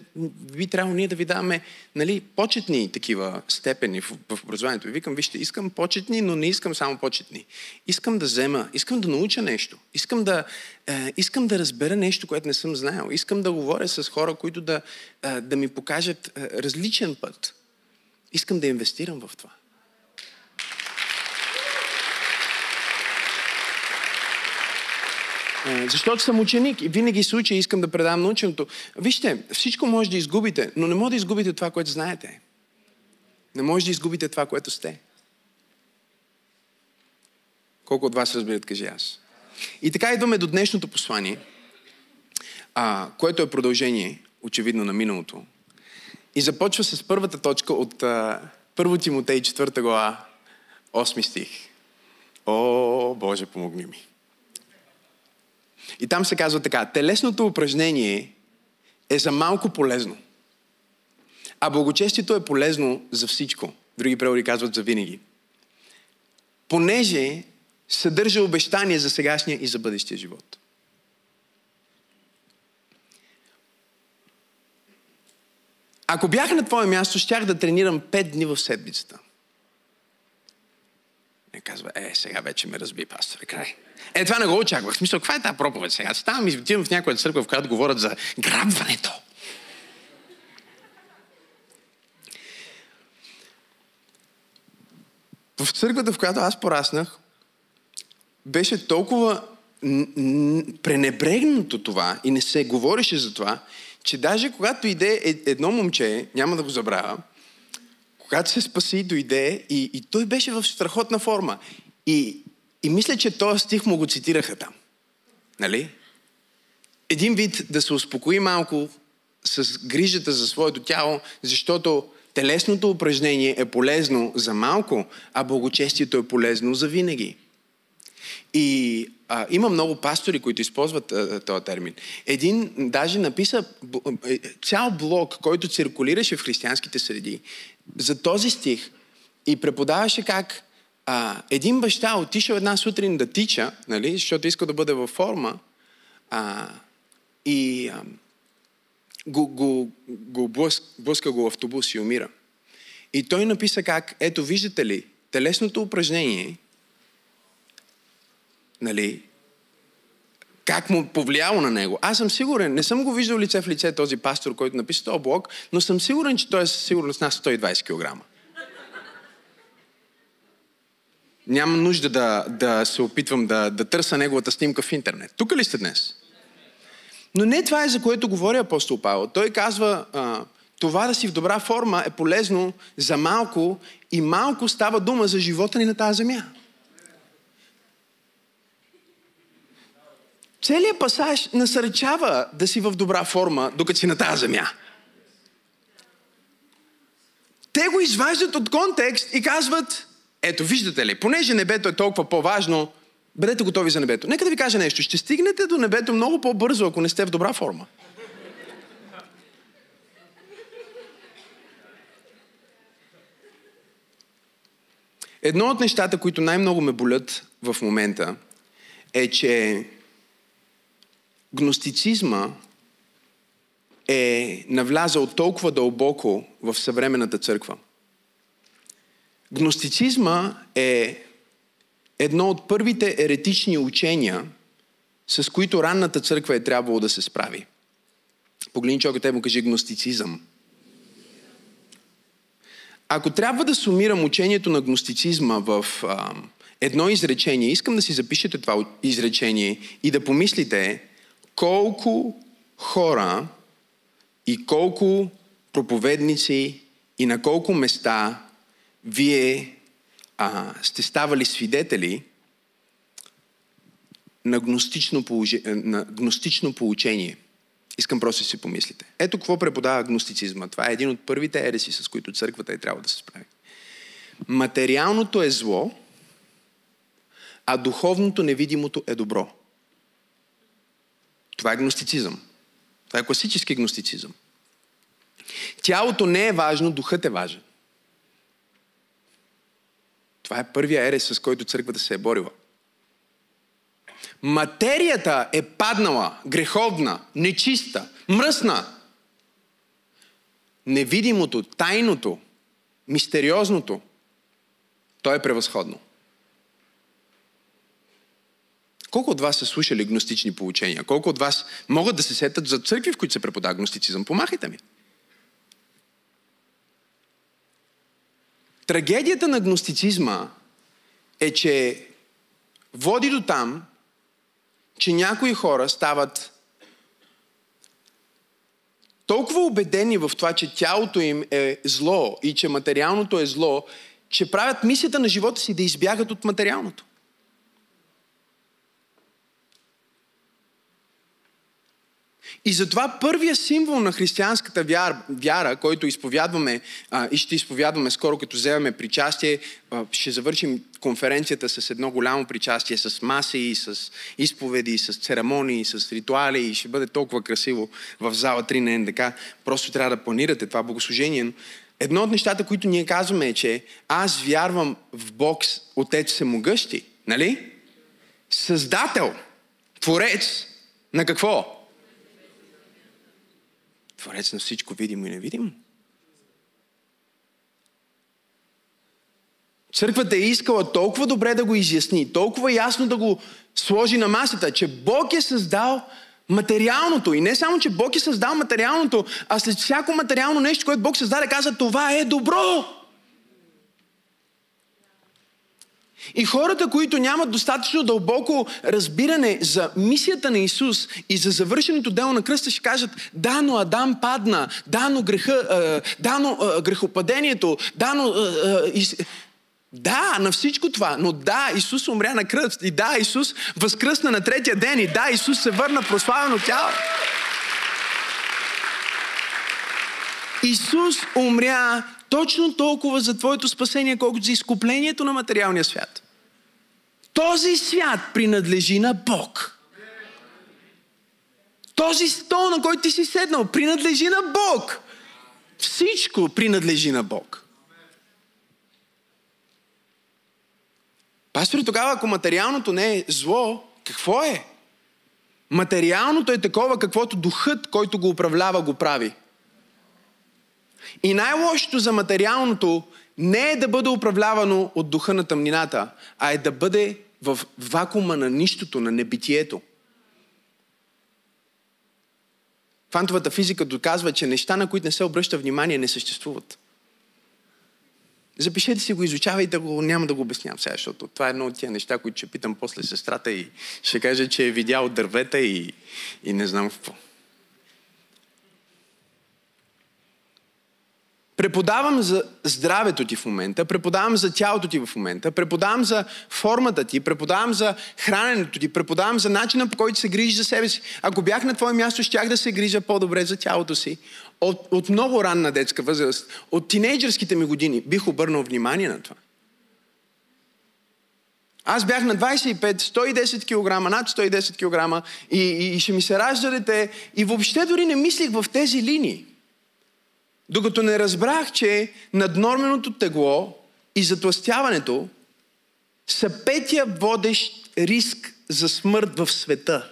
[SPEAKER 1] би трябвало ние да ви даваме, нали, почетни такива степени в, в образованието. И викам, вижте, искам почетни, но не искам само почетни. Искам да взема, искам да науча нещо. Искам да, е, искам да разбера нещо, което не съм знаел. Искам да говоря с хора, които да, е, да ми покажат е, различен път. Искам да инвестирам в това. Защото съм ученик и винаги се уча и искам да предавам наученото. Вижте, всичко може да изгубите, но не може да изгубите това, което знаете. Не може да изгубите това, което сте. Колко от вас разбират, кажи аз. И така идваме до днешното послание, а, което е продължение, очевидно, на миналото. И започва с първата точка от а, 1 Тимотей 4 глава, 8 стих. О, Боже, помогни ми. И там се казва така, телесното упражнение е за малко полезно. А благочестието е полезно за всичко. Други преводи казват за винаги. Понеже съдържа обещание за сегашния и за бъдещия живот. Ако бях на твое място, щях да тренирам 5 дни в седмицата. Казва, е, сега вече ме разби, пастор, край. Е, това не го очаквах. В смисъл, каква е тази проповед сега? Ставам и отивам в някоя църква, в която говорят за грабването. В църквата, в която аз пораснах, беше толкова пренебрегнато това и не се говореше за това, че даже когато иде е, едно момче, няма да го забравя, когато се спаси, дойде и, и той беше в страхотна форма. И и мисля, че този стих му го цитираха там. Нали? Един вид да се успокои малко с грижата за своето тяло, защото телесното упражнение е полезно за малко, а благочестието е полезно за винаги. И а, има много пастори, които използват а, този термин. Един даже написа е, цял блог, който циркулираше в християнските среди за този стих и преподаваше как а, един баща отишъл една сутрин да тича, нали, защото иска да бъде във форма, а, и а, го, го, го блъска, блъска го автобус и умира. И той написа как, ето виждате ли, телесното упражнение, нали, как му повлияло на него. Аз съм сигурен, не съм го виждал лице в лице този пастор, който написа този блог, но съм сигурен, че той е сигурно с нас 120 кг. Няма нужда да, да се опитвам да, да търся неговата снимка в интернет. Тук ли сте днес? Но не това е за което говори апостол Павел. Той казва, а, това да си в добра форма е полезно за малко и малко става дума за живота ни на тази земя. Целият пасаж насърчава да си в добра форма, докато си на тази земя. Те го изваждат от контекст и казват, ето виждате ли, понеже небето е толкова по-важно, бъдете готови за небето. Нека да ви кажа нещо, ще стигнете до небето много по-бързо, ако не сте в добра форма. Едно от нещата, които най-много ме болят в момента, е, че гностицизма е навлязал толкова дълбоко в съвременната църква. Гностицизма е едно от първите еретични учения, с които ранната църква е трябвало да се справи. Погледни човека, те му кажи гностицизъм. Ако трябва да сумирам учението на гностицизма в а, едно изречение, искам да си запишете това изречение и да помислите колко хора и колко проповедници и на колко места вие а, сте ставали свидетели на гностично, положи... на гностично получение. Искам просто да си помислите. Ето какво преподава гностицизма. Това е един от първите ереси, с които църквата е трябва да се справи. Материалното е зло, а духовното, невидимото е добро. Това е гностицизъм. Това е класически гностицизъм. Тялото не е важно, духът е важен. Това е първия ерес, с който църквата се е борила. Материята е паднала, греховна, нечиста, мръсна. Невидимото, тайното, мистериозното, то е превъзходно. Колко от вас са слушали гностични получения? Колко от вас могат да се сетят за църкви, в които се преподава гностицизъм? Помахайте ми. Трагедията на гностицизма е, че води до там, че някои хора стават толкова убедени в това, че тялото им е зло и че материалното е зло, че правят мисията на живота си да избягат от материалното. И затова първия символ на християнската вяра, вяра който изповядваме а, и ще изповядваме скоро, като вземем причастие, а, ще завършим конференцията с едно голямо причастие, с маси, и с изповеди, с церемонии, с ритуали и ще бъде толкова красиво в зала 3 на НДК. Просто трябва да планирате това богослужение. Едно от нещата, които ние казваме е, че аз вярвам в Бог, Отец Всемогъщи, нали? Създател, Творец на какво? Творец на всичко видимо и невидимо. Църквата е искала толкова добре да го изясни, толкова ясно да го сложи на масата, че Бог е създал материалното. И не само, че Бог е създал материалното, а след всяко материално нещо, което Бог създаде, каза, това е добро. И хората, които нямат достатъчно дълбоко разбиране за мисията на Исус и за завършеното дело на кръста, ще кажат, да, но Адам падна, да, но, греха, да, но грехопадението, да, но... Да, на всичко това, но да, Исус умря на кръст и да, Исус възкръсна на третия ден и да, Исус се върна прославено тяло. Исус умря точно толкова за твоето спасение, колкото за изкуплението на материалния свят. Този свят принадлежи на Бог. Този стол, на който ти си седнал, принадлежи на Бог. Всичко принадлежи на Бог. Пастори, тогава ако материалното не е зло, какво е? Материалното е такова, каквото духът, който го управлява, го прави. И най-лошото за материалното не е да бъде управлявано от духа на тъмнината, а е да бъде в вакуума на нищото, на небитието. Квантовата физика доказва, че неща, на които не се обръща внимание, не съществуват. Запишете си го, изучавайте го, няма да го обяснявам сега, защото това е едно от тия неща, които ще питам после сестрата и ще каже, че е видял дървета и, и не знам какво. Преподавам за здравето ти в момента, преподавам за тялото ти в момента, преподавам за формата ти, преподавам за храненето ти, преподавам за начина по който се грижиш за себе си. Ако бях на твое място, щях да се грижа по-добре за тялото си. От, от много ранна детска възраст, от тинейджърските ми години, бих обърнал внимание на това. Аз бях на 25, 110 кг, над 110 кг и, и, и ще ми се ражда дете и въобще дори не мислих в тези линии. Докато не разбрах, че наднорменото тегло и затластяването са петия водещ риск за смърт в света.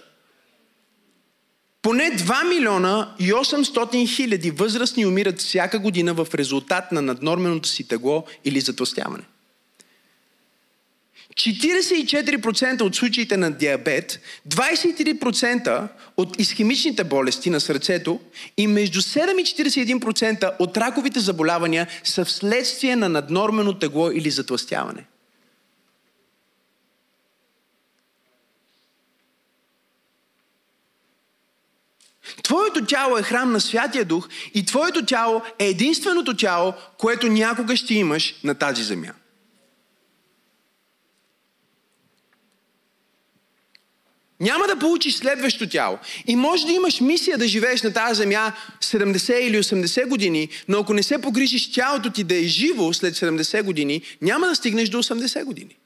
[SPEAKER 1] Поне 2 милиона и 800 хиляди възрастни умират всяка година в резултат на наднорменото си тегло или затластяване. 44% от случаите на диабет, 23% от изхемичните болести на сърцето и между 7 и 41% от раковите заболявания са вследствие на наднормено тегло или затластяване. Твоето тяло е храм на Святия Дух и Твоето тяло е единственото тяло, което някога ще имаш на тази земя. Няма да получиш следващо тяло. И може да имаш мисия да живееш на тази земя 70 или 80 години, но ако не се погрижиш тялото ти да е живо след 70 години, няма да стигнеш до 80 години.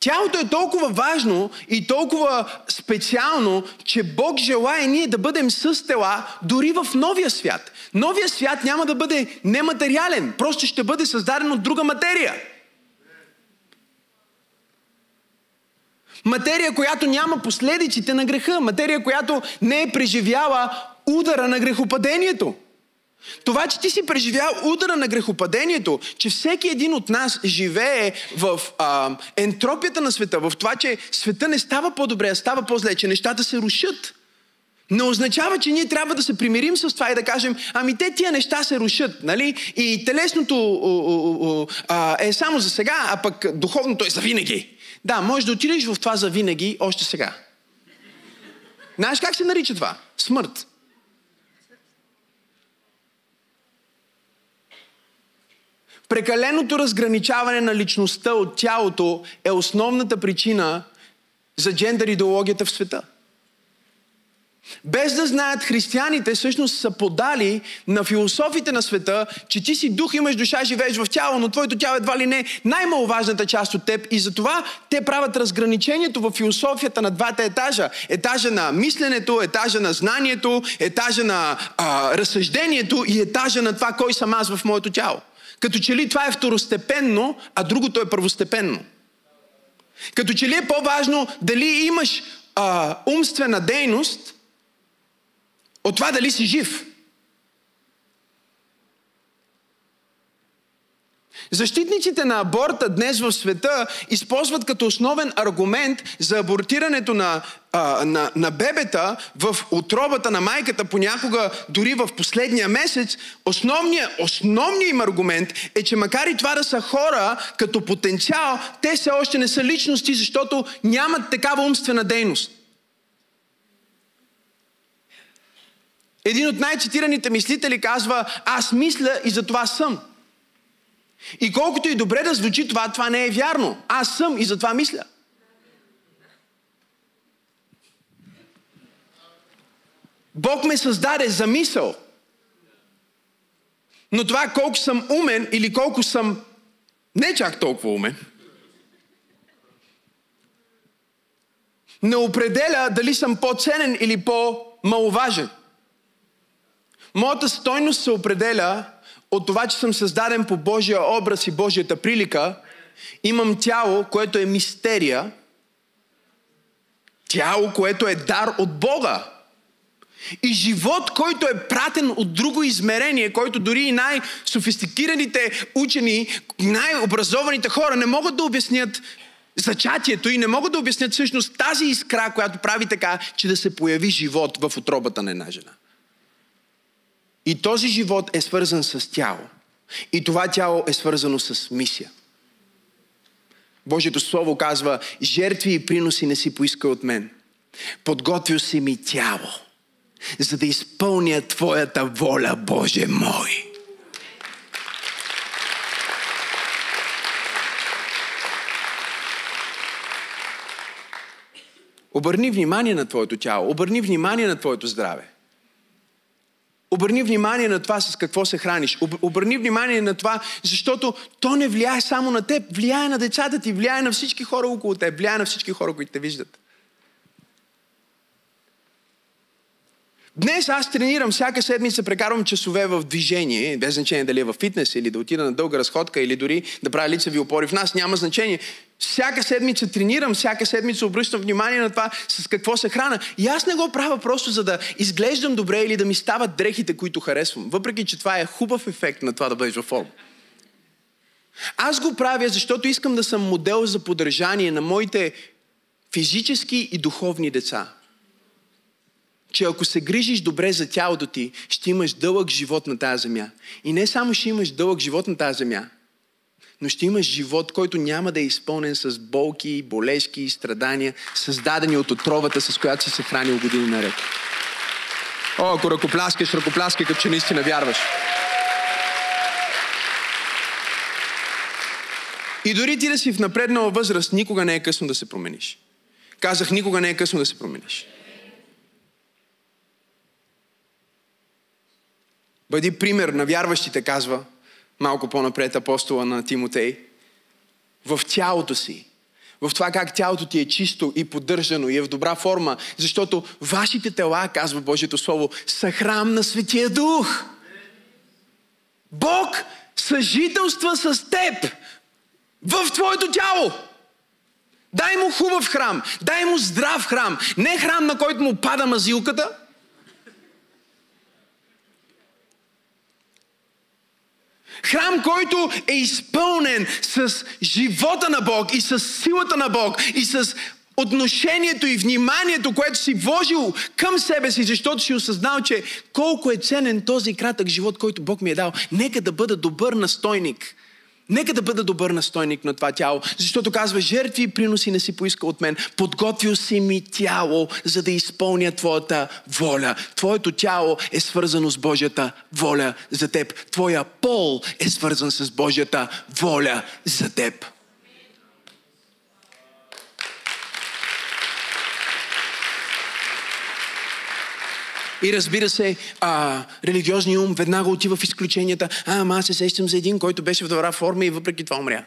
[SPEAKER 1] Тялото е толкова важно и толкова специално, че Бог желая ние да бъдем с тела дори в новия свят. Новия свят няма да бъде нематериален, просто ще бъде създаден от друга материя. Материя, която няма последиците на греха. Материя, която не е преживяла удара на грехопадението. Това, че ти си преживял удара на грехопадението, че всеки един от нас живее в а, ентропията на света, в това, че света не става по-добре, а става по-зле, че нещата се рушат. Не означава, че ние трябва да се примирим с това и да кажем, ами те тия неща се рушат, нали? И телесното а, е само за сега, а пък духовното е за винаги. Да, можеш да отидеш в това за винаги още сега. Знаеш как се нарича това? Смърт. Прекаленото разграничаване на личността от тялото е основната причина за джендър идеологията в света. Без да знаят християните, всъщност са подали на философите на света, че ти си дух, имаш душа, живееш в тяло, но твоето тяло едва ли не най-маловажната част от теб. И затова те правят разграничението в философията на двата етажа. Етажа на мисленето, етажа на знанието, етажа на а, разсъждението и етажа на това кой съм аз в моето тяло. Като че ли това е второстепенно, а другото е първостепенно. Като че ли е по-важно дали имаш а, умствена дейност – от това дали си жив. Защитниците на аборта днес в света използват като основен аргумент за абортирането на, а, на, на бебета в отробата на майката, понякога дори в последния месец. Основният, основният им аргумент е, че макар и това да са хора като потенциал, те все още не са личности, защото нямат такава умствена дейност. Един от най-цитираните мислители казва, аз мисля и за това съм. И колкото и добре да звучи това, това не е вярно. Аз съм и затова мисля. Бог ме създаде за мисъл. Но това колко съм умен или колко съм не чак толкова умен, не определя дали съм по-ценен или по-маловажен. Моята стойност се определя от това, че съм създаден по Божия образ и Божията прилика. Имам тяло, което е мистерия. Тяло, което е дар от Бога. И живот, който е пратен от друго измерение, който дори и най-софистикираните учени, най-образованите хора не могат да обяснят зачатието и не могат да обяснят всъщност тази искра, която прави така, че да се появи живот в отробата на една жена. И този живот е свързан с тяло. И това тяло е свързано с мисия. Божието Слово казва, жертви и приноси не си поиска от мен. Подготвил си ми тяло. за да изпълня Твоята воля, Боже мой. Обърни внимание на Твоето тяло, обърни внимание на Твоето здраве. Обърни внимание на това с какво се храниш. Обърни внимание на това, защото то не влияе само на теб, влияе на децата ти, влияе на всички хора около теб, влияе на всички хора, които те виждат. Днес аз тренирам, всяка седмица прекарвам часове в движение, без значение дали е в фитнес или да отида на дълга разходка или дори да правя лицеви опори в нас, няма значение. Всяка седмица тренирам, всяка седмица обръщам внимание на това с какво се храна. И аз не го правя просто за да изглеждам добре или да ми стават дрехите, които харесвам. Въпреки, че това е хубав ефект на това да бъдеш във форма. Аз го правя, защото искам да съм модел за поддържание на моите физически и духовни деца че ако се грижиш добре за тялото ти, ще имаш дълъг живот на тази земя. И не само ще имаш дълъг живот на тази земя, но ще имаш живот, който няма да е изпълнен с болки, болешки и страдания, създадени от отровата, с която си се хранил години наред. О, ако ръкопляскаш, ръкопляскай, като че наистина вярваш. И дори ти да си в напреднала възраст, никога не е късно да се промениш. Казах, никога не е късно да се промениш. Бъди пример на вярващите, казва малко по-напред апостола на Тимотей. В тялото си. В това как тялото ти е чисто и поддържано и е в добра форма. Защото вашите тела, казва Божието Слово, са храм на Светия Дух. Бог съжителства с теб в твоето тяло. Дай му хубав храм, дай му здрав храм. Не храм, на който му пада мазилката, Храм, който е изпълнен с живота на Бог и с силата на Бог и с отношението и вниманието, което си вложил към себе си, защото си осъзнал, че колко е ценен този кратък живот, който Бог ми е дал. Нека да бъда добър настойник Нека да бъда добър настойник на това тяло, защото казва, жертви и приноси не си поиска от мен. Подготвил си ми тяло, за да изпълня Твоята воля. Твоето тяло е свързано с Божията воля за теб. Твоя пол е свързан с Божията воля за теб. И разбира се, а, религиозният ум веднага отива в изключенията. А, ама аз се сещам за един, който беше в добра форма и въпреки това умря.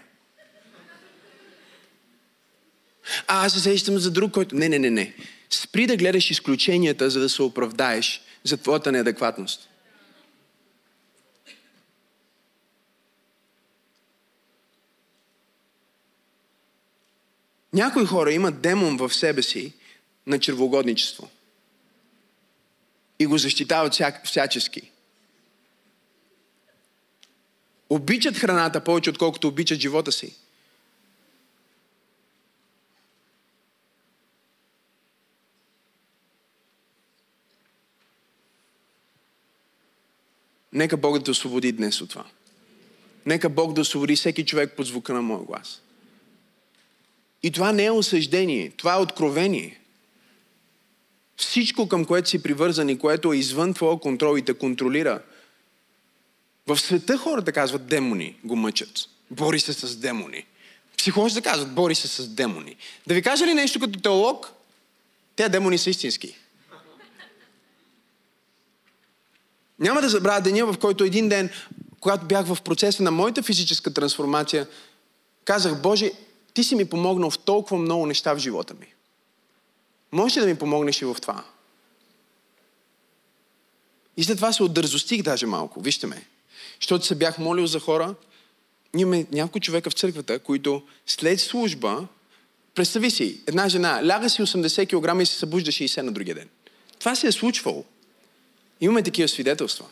[SPEAKER 1] А, аз се сещам за друг, който... Не, не, не, не. Спри да гледаш изключенията, за да се оправдаеш за твоята неадекватност. Някои хора имат демон в себе си на червогодничество – и го защитават всячески. Обичат храната повече, отколкото обичат живота си. Нека Бог да те освободи днес от това. Нека Бог да освободи всеки човек под звука на моя глас. И това не е осъждение, това е откровение. Всичко, към което си привързан и което е извън твоя контрол и те контролира. В света хората казват демони го мъчат. Бори се с демони. Психолозите казват, бори се с демони. Да ви кажа ли нещо като теолог? Те демони са истински. Няма да забравя деня, в който един ден, когато бях в процеса на моята физическа трансформация, казах, Боже, ти си ми помогнал в толкова много неща в живота ми. Може ли да ми помогнеш и в това? И след това се отдързостих даже малко. Вижте ме. Защото се бях молил за хора. Ние имаме няколко човека в църквата, които след служба, представи си, една жена ляга си 80 кг и се събужда 60 на другия ден. Това се е случвало. Имаме такива свидетелства.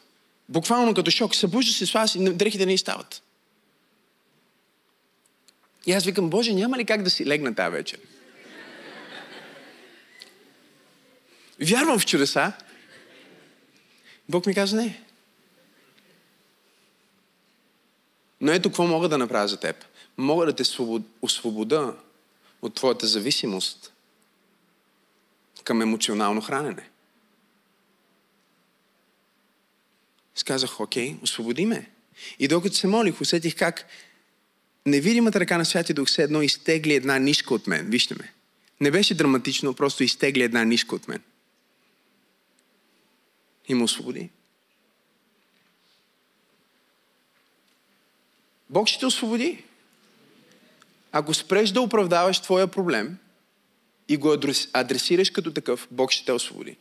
[SPEAKER 1] Буквално като шок. Събужда се с вас и дрехите не стават. И аз викам, Боже, няма ли как да си легна тази вечер? Вярвам в чудеса. Бог ми каза не. Но ето какво мога да направя за теб. Мога да те освобода от твоята зависимост към емоционално хранене. Сказах, окей, освободи ме. И докато се молих, усетих как невидимата ръка на Святия Дух се едно изтегли една нишка от мен. Вижте ме. Не беше драматично, просто изтегли една нишка от мен. И ме освободи. Бог ще те освободи. Ако спреш да оправдаваш твоя проблем и го адресираш като такъв, Бог ще те освободи.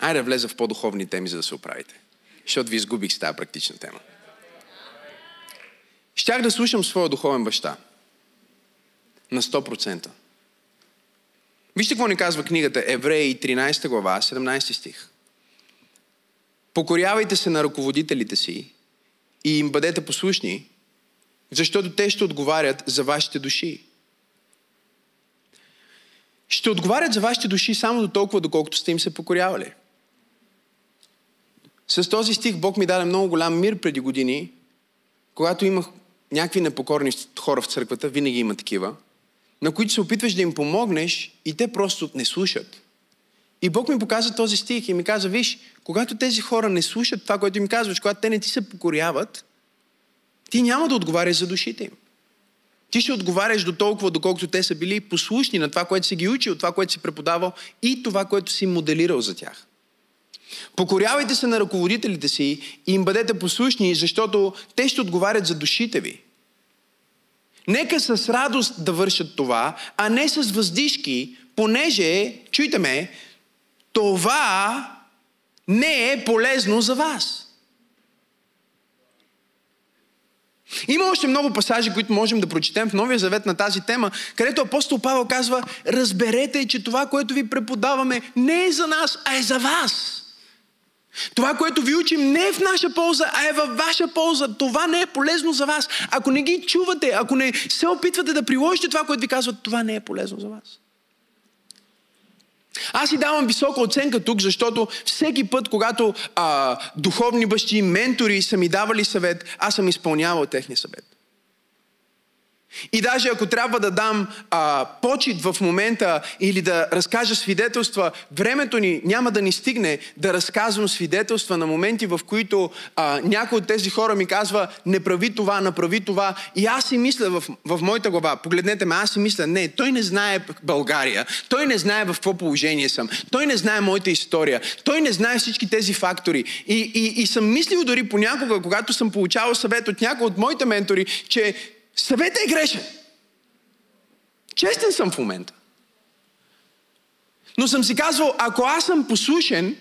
[SPEAKER 1] Айде да влеза в по-духовни теми, за да се оправите. Защото ви изгубих с тази практична тема. Щях да слушам своя духовен баща. На 100%. Вижте какво ни казва книгата Евреи 13 глава, 17 стих. Покорявайте се на ръководителите си и им бъдете послушни, защото те ще отговарят за вашите души. Ще отговарят за вашите души само до толкова, доколкото сте им се покорявали. С този стих Бог ми даде много голям мир преди години, когато имах някакви непокорни хора в църквата, винаги има такива, на които се опитваш да им помогнеш и те просто не слушат. И Бог ми показа този стих и ми каза, виж, когато тези хора не слушат това, което им казваш, когато те не ти се покоряват, ти няма да отговаряш за душите им. Ти ще отговаряш до толкова, доколкото те са били послушни на това, което си ги учил, това, което си преподавал и това, което си моделирал за тях. Покорявайте се на ръководителите си и им бъдете послушни, защото те ще отговарят за душите ви. Нека с радост да вършат това, а не с въздишки, понеже, чуйте ме, това не е полезно за вас. Има още много пасажи, които можем да прочетем в Новия Завет на тази тема, където апостол Павел казва, разберете, че това, което ви преподаваме, не е за нас, а е за вас. Това, което ви учим, не е в наша полза, а е във ваша полза. Това не е полезно за вас. Ако не ги чувате, ако не се опитвате да приложите това, което ви казват, това не е полезно за вас. Аз си давам висока оценка тук, защото всеки път, когато а, духовни бащи, ментори са ми давали съвет, аз съм изпълнявал техния съвет. И даже ако трябва да дам а, почет в момента или да разкажа свидетелства, времето ни няма да ни стигне да разказвам свидетелства на моменти, в които а, някой от тези хора ми казва, не прави това, направи това. И аз си мисля в, в моята глава, погледнете ме, аз си мисля, не, той не знае България, той не знае в какво положение съм, той не знае моята история, той не знае всички тези фактори. И, и, и съм мислил дори понякога, когато съм получавал съвет от някой от моите ментори, че Съветът е грешен. Честен съм в момента. Но съм си казвал, ако аз съм послушен,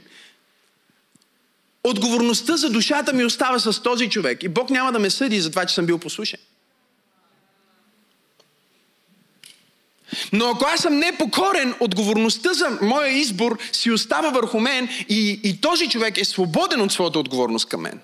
[SPEAKER 1] отговорността за душата ми остава с този човек. И Бог няма да ме съди за това, че съм бил послушен. Но ако аз съм непокорен, отговорността за моя избор си остава върху мен и, и този човек е свободен от своята отговорност към мен.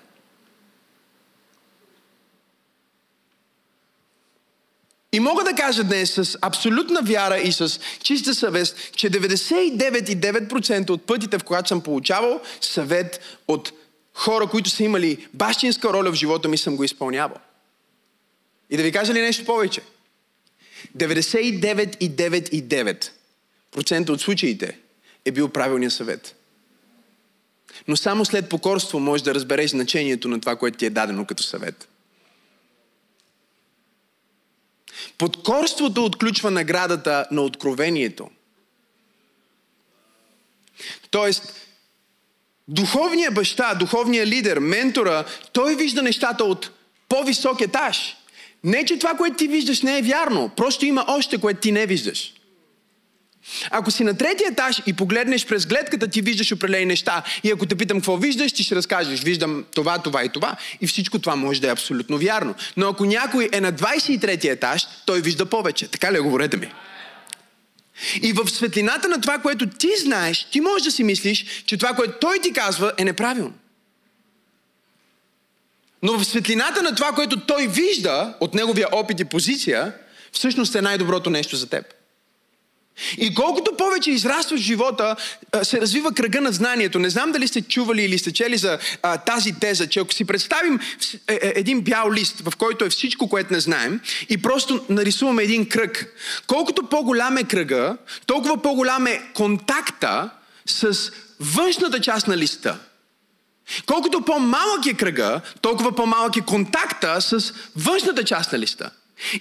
[SPEAKER 1] Мога да кажа днес с абсолютна вяра и с чиста съвест, че 99,9% от пътите, в които съм получавал съвет от хора, които са имали бащинска роля в живота ми, съм го изпълнявал. И да ви кажа ли нещо повече? 99,9% от случаите е бил правилният съвет. Но само след покорство можеш да разбереш значението на това, което ти е дадено като съвет. Подкорството отключва наградата на откровението. Тоест, духовният баща, духовният лидер, ментора, той вижда нещата от по-висок етаж. Не, че това, което ти виждаш, не е вярно. Просто има още, което ти не виждаш. Ако си на третия етаж и погледнеш през гледката, ти виждаш определени неща. И ако те питам какво виждаш, ти ще разкажеш. Виждам това, това и това. И всичко това може да е абсолютно вярно. Но ако някой е на 23 етаж, той вижда повече. Така ли говорете ми? И в светлината на това, което ти знаеш, ти можеш да си мислиш, че това, което той ти казва, е неправилно. Но в светлината на това, което той вижда от неговия опит и позиция, всъщност е най-доброто нещо за теб. И колкото повече израстваш в живота, се развива кръга на знанието. Не знам дали сте чували или сте чели за а, тази теза, че ако си представим е, е, един бял лист, в който е всичко, което не знаем, и просто нарисуваме един кръг, колкото по-голям е кръга, толкова по-голям е контакта с външната част на листа. Колкото по-малък е кръга, толкова по-малък е контакта с външната част на листа.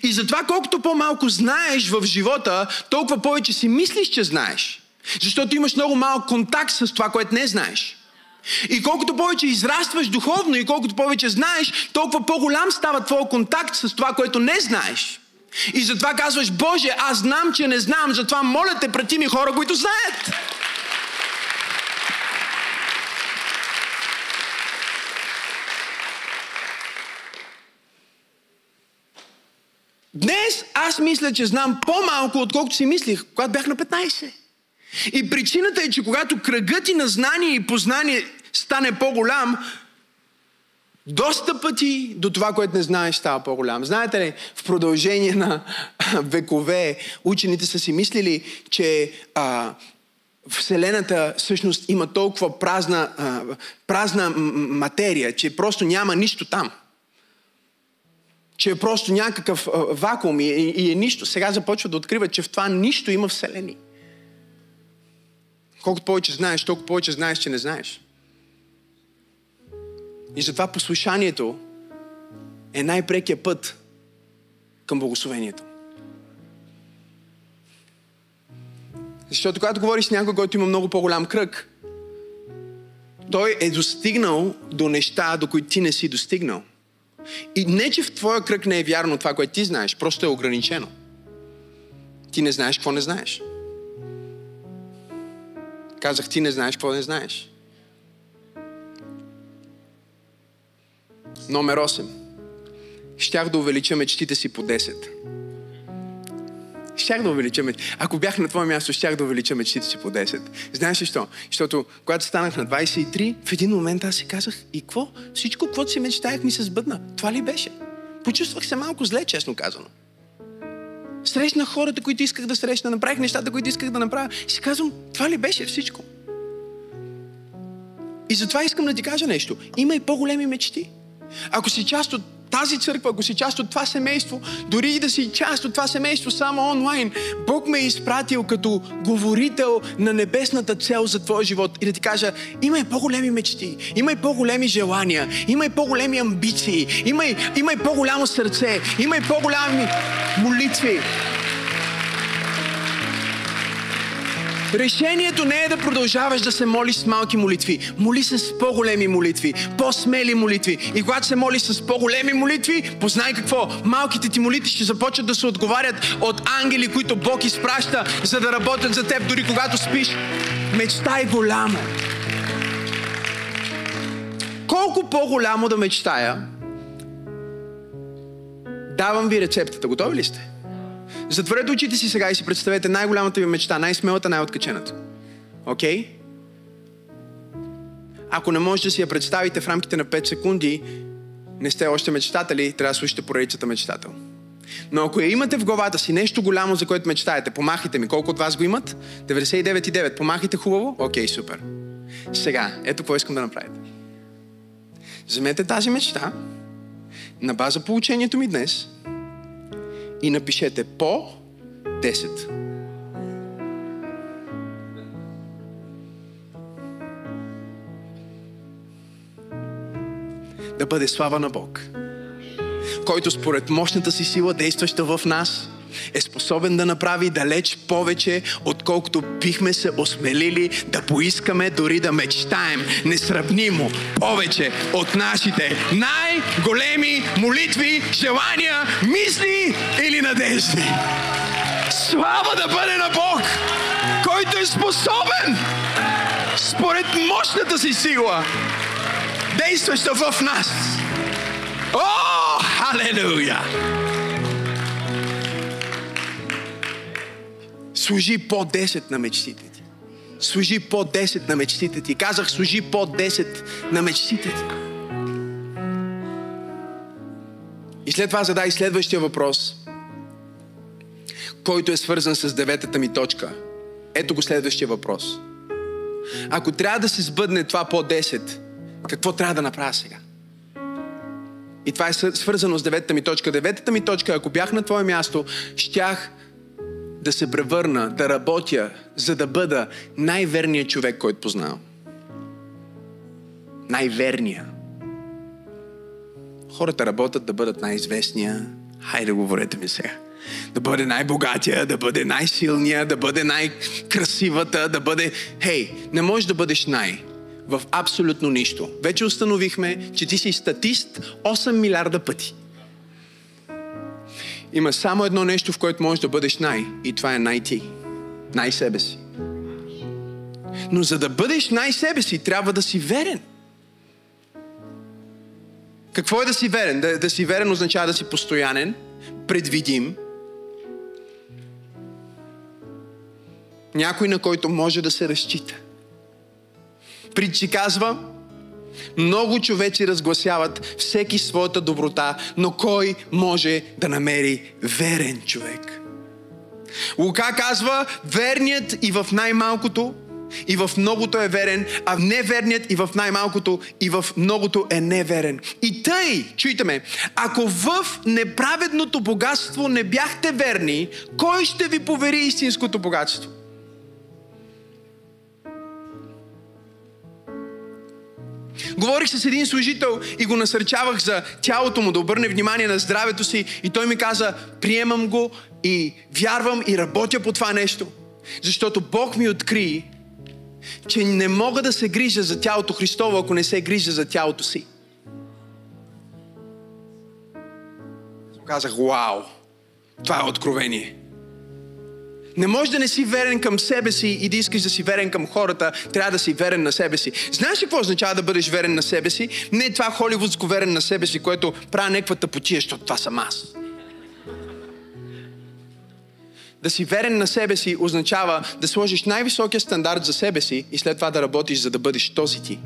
[SPEAKER 1] И затова колкото по-малко знаеш в живота, толкова повече си мислиш, че знаеш. Защото имаш много малък контакт с това, което не знаеш. И колкото повече израстваш духовно и колкото повече знаеш, толкова по-голям става твой контакт с това, което не знаеш. И затова казваш, Боже, аз знам, че не знам, затова моля те, прати ми хора, които знаят. Днес аз мисля, че знам по-малко, отколкото си мислих, когато бях на 15. И причината е, че когато кръгът ти на знание и познание стане по-голям, доста пъти до това, което не знаеш, става по-голям. Знаете ли, в продължение на векове учените са си мислили, че а, Вселената всъщност има толкова празна, а, празна материя, че просто няма нищо там. Че е просто някакъв вакуум и, и е нищо. Сега започват да откриват, че в това нищо има Вселени. Колкото повече знаеш, толкова повече знаеш, че не знаеш. И затова послушанието е най-прекия път към благословението. Защото когато говориш с някой, който има много по-голям кръг, той е достигнал до неща, до които ти не си достигнал. И не, че в твоя кръг не е вярно това, което ти знаеш, просто е ограничено. Ти не знаеш какво не знаеш. Казах, ти не знаеш какво не знаеш. Номер 8. Щях да увелича мечтите си по 10. Щях да увелича мечтите. Ако бях на твое място, щях да увелича мечтите си по 10. Знаеш ли що? Защото когато станах на 23, в един момент аз си казах, и какво? Всичко, което си мечтаях, ми се сбъдна. Това ли беше? Почувствах се малко зле, честно казано. Срещнах хората, които исках да срещна, направих нещата, които исках да направя. И си казвам, това ли беше всичко? И затова искам да ти кажа нещо. Има и по-големи мечти. Ако си част от тази църква, ако си част от това семейство, дори и да си част от това семейство само онлайн, Бог ме е изпратил като говорител на небесната цел за твоя живот и да ти кажа, има и по-големи мечти, има и по-големи желания, има и по-големи амбиции, има и, има и по-голямо сърце, има и по-голями молитви. Решението не е да продължаваш да се молиш с малки молитви. Моли се с по-големи молитви, по-смели молитви. И когато се молиш с по-големи молитви, познай какво? Малките ти молитви ще започнат да се отговарят от ангели, които Бог изпраща, за да работят за теб, дори когато спиш. Мечтай голямо. Колко по-голямо да мечтая, давам ви рецептата. Готови ли сте? Затворете очите си сега и си представете най-голямата ви мечта, най-смелата, най-откачената. Окей? Okay? Ако не можете да си я представите в рамките на 5 секунди, не сте още мечтатели, трябва да слушате поредицата мечтател. Но ако я имате в главата си нещо голямо, за което мечтаете, помахайте ми. Колко от вас го имат? 99,9. Помахайте хубаво? Окей, okay, супер. Сега, ето какво искам да направите. Вземете тази мечта на база получението ми днес и напишете по 10. Да бъде слава на Бог, който според мощната си сила, действаща в нас, е способен да направи далеч повече, отколкото бихме се осмелили да поискаме, дори да мечтаем несравнимо повече от нашите най-големи молитви, желания, мисли или надежди. Слава да бъде на Бог, който е способен според мощната си сила, действаща в нас. О, халелуя! Служи по 10 на мечтите ти. Служи по 10 на мечтите ти. Казах, служи по 10 на мечтите ти. И след това задай следващия въпрос, който е свързан с деветата ми точка. Ето го следващия въпрос. Ако трябва да се сбъдне това по 10, какво трябва да направя сега? И това е свързано с деветата ми точка. Деветата ми точка, ако бях на твое място, щях да се превърна, да работя, за да бъда най-верният човек, който познавам. най-верния. Хората работят да бъдат най-известния. Хайде, говорете ми сега. Да бъде най-богатия, да бъде най-силния, да бъде най-красивата, да бъде... Хей, не можеш да бъдеш най- в абсолютно нищо. Вече установихме, че ти си статист 8 милиарда пъти. Има само едно нещо, в което можеш да бъдеш най- и това е най-ти. Най-себе си. Но за да бъдеш най-себе си, трябва да си верен. Какво е да си верен? Да, да си верен означава да си постоянен, предвидим, някой на който може да се разчита. Притчи казва, много човеци разгласяват всеки своята доброта, но кой може да намери верен човек? Лука казва, верният и в най-малкото, и в многото е верен, а неверният и в най-малкото, и в многото е неверен. И тъй, чуйте ме, ако в неправедното богатство не бяхте верни, кой ще ви повери истинското богатство? Говорих с един служител и го насърчавах за тялото му, да обърне внимание на здравето си и той ми каза, приемам го и вярвам и работя по това нещо. Защото Бог ми откри, че не мога да се грижа за тялото Христово, ако не се грижа за тялото си. Казах, вау, това е откровение. Не можеш да не си верен към себе си и да искаш да си верен към хората, трябва да си верен на себе си. Знаеш ли какво означава да бъдеш верен на себе си? Не това холивудско верен на себе си, което правя някаква тъпотия, защото това съм аз. Да си верен на себе си означава да сложиш най-високия стандарт за себе си и след това да работиш, за да бъдеш този ти.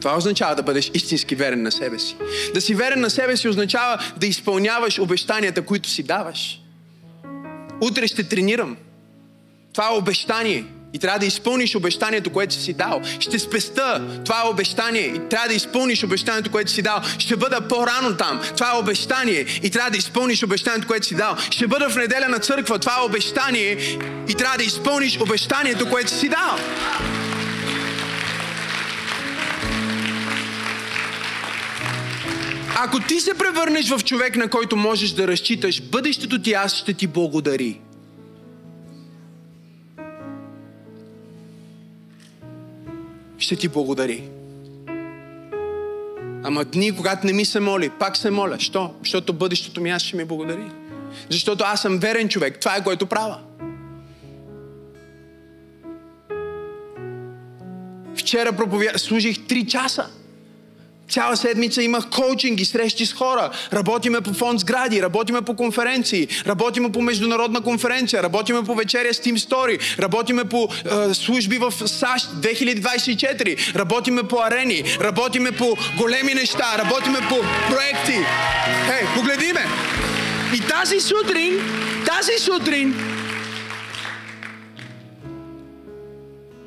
[SPEAKER 1] Това означава да бъдеш истински верен на себе си. Да си верен на себе си означава да изпълняваш обещанията, които си даваш. Утре ще тренирам. Това е обещание. И трябва да изпълниш обещанието, което си дал. Ще спеста. Това е обещание. И трябва да изпълниш обещанието, което си дал. Ще бъда по-рано там. Това е обещание. И трябва да изпълниш обещанието, което си дал. Ще бъда в неделя на църква. Това е обещание. И трябва да изпълниш обещанието, което си дал. Ако ти се превърнеш в човек, на който можеш да разчиташ, бъдещето ти аз ще ти благодари. Ще ти благодари. Ама дни, когато не ми се моли, пак се моля. Що? Защото бъдещето ми аз ще ми благодари. Защото аз съм верен човек. Това е което правя. Вчера проповя... служих 3 часа. Цяла седмица имах коучинги, срещи с хора. Работиме по фонд сгради, работиме по конференции, работиме по международна конференция, работиме по вечеря с Team Story, работиме по е, служби в САЩ 2024, работиме по арени, работиме по големи неща, работиме по проекти. Ей, погледни ме! И тази сутрин, тази сутрин,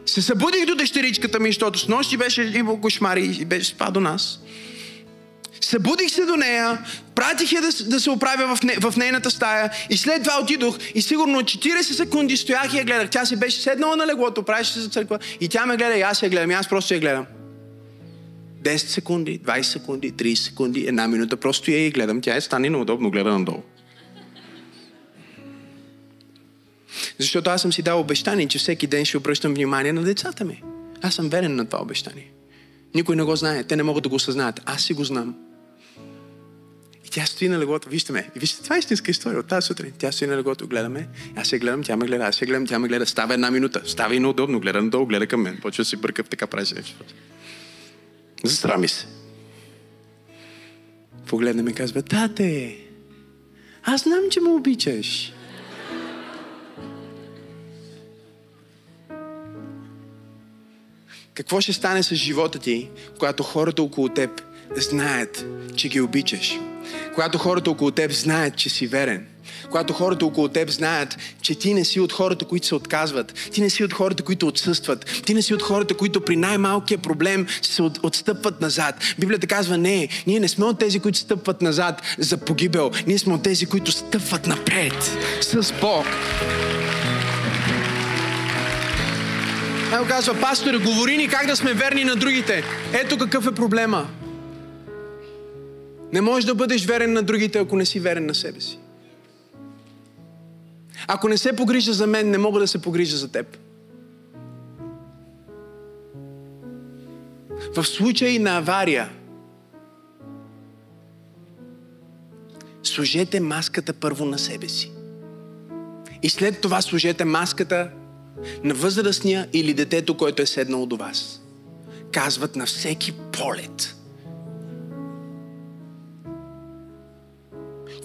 [SPEAKER 1] се събудих до дъщеричката ми, защото с нощи беше имал кошмари и беше спа до нас. Събудих се до нея, пратих я да, да се оправя в, не, в нейната стая и след това отидох и сигурно 40 секунди стоях и я гледах. Тя си беше седнала на леглото, правеше се за църква и тя ме гледа и аз я гледам и аз просто я гледам. 10 секунди, 20 секунди, 30 секунди, една минута, просто я и гледам. Тя е стани неудобно, гледа надолу. Защото аз съм си дал обещание, че всеки ден ще обръщам внимание на децата ми. Аз съм верен на това обещание. Никой не го знае. Те не могат да го осъзнаят. Аз си го знам. И тя стои на леглото. Вижте ме. Вижте, това е истинска история от тази сутрин. Тя стои на леглото, гледаме. Аз я гледам, тя ме гледа, аз я гледам, тя ме гледа. Става една минута. Става и неудобно. Гледа надолу, гледа към мен. Почва си бърка така прави нещо. Застрами се. Погледна ми и казва, тате, аз знам, че ме обичаш. Какво ще стане с живота ти, когато хората около теб знаят, че ги обичаш? Когато хората около теб знаят, че си верен? Когато хората около теб знаят, че ти не си от хората, които се отказват, ти не си от хората, които отсъстват, ти не си от хората, които при най-малкия проблем се от, отстъпват назад. Библията казва, не, ние не сме от тези, които стъпват назад за погибел, ние сме от тези, които стъпват напред с Бог. Ето казва, пастор, говори ни как да сме верни на другите. Ето какъв е проблема. Не можеш да бъдеш верен на другите, ако не си верен на себе си. Ако не се погрижа за мен, не мога да се погрижа за теб. В случай на авария, служете маската първо на себе си. И след това служете маската на възрастния или детето, който е седнал до вас. Казват на всеки полет.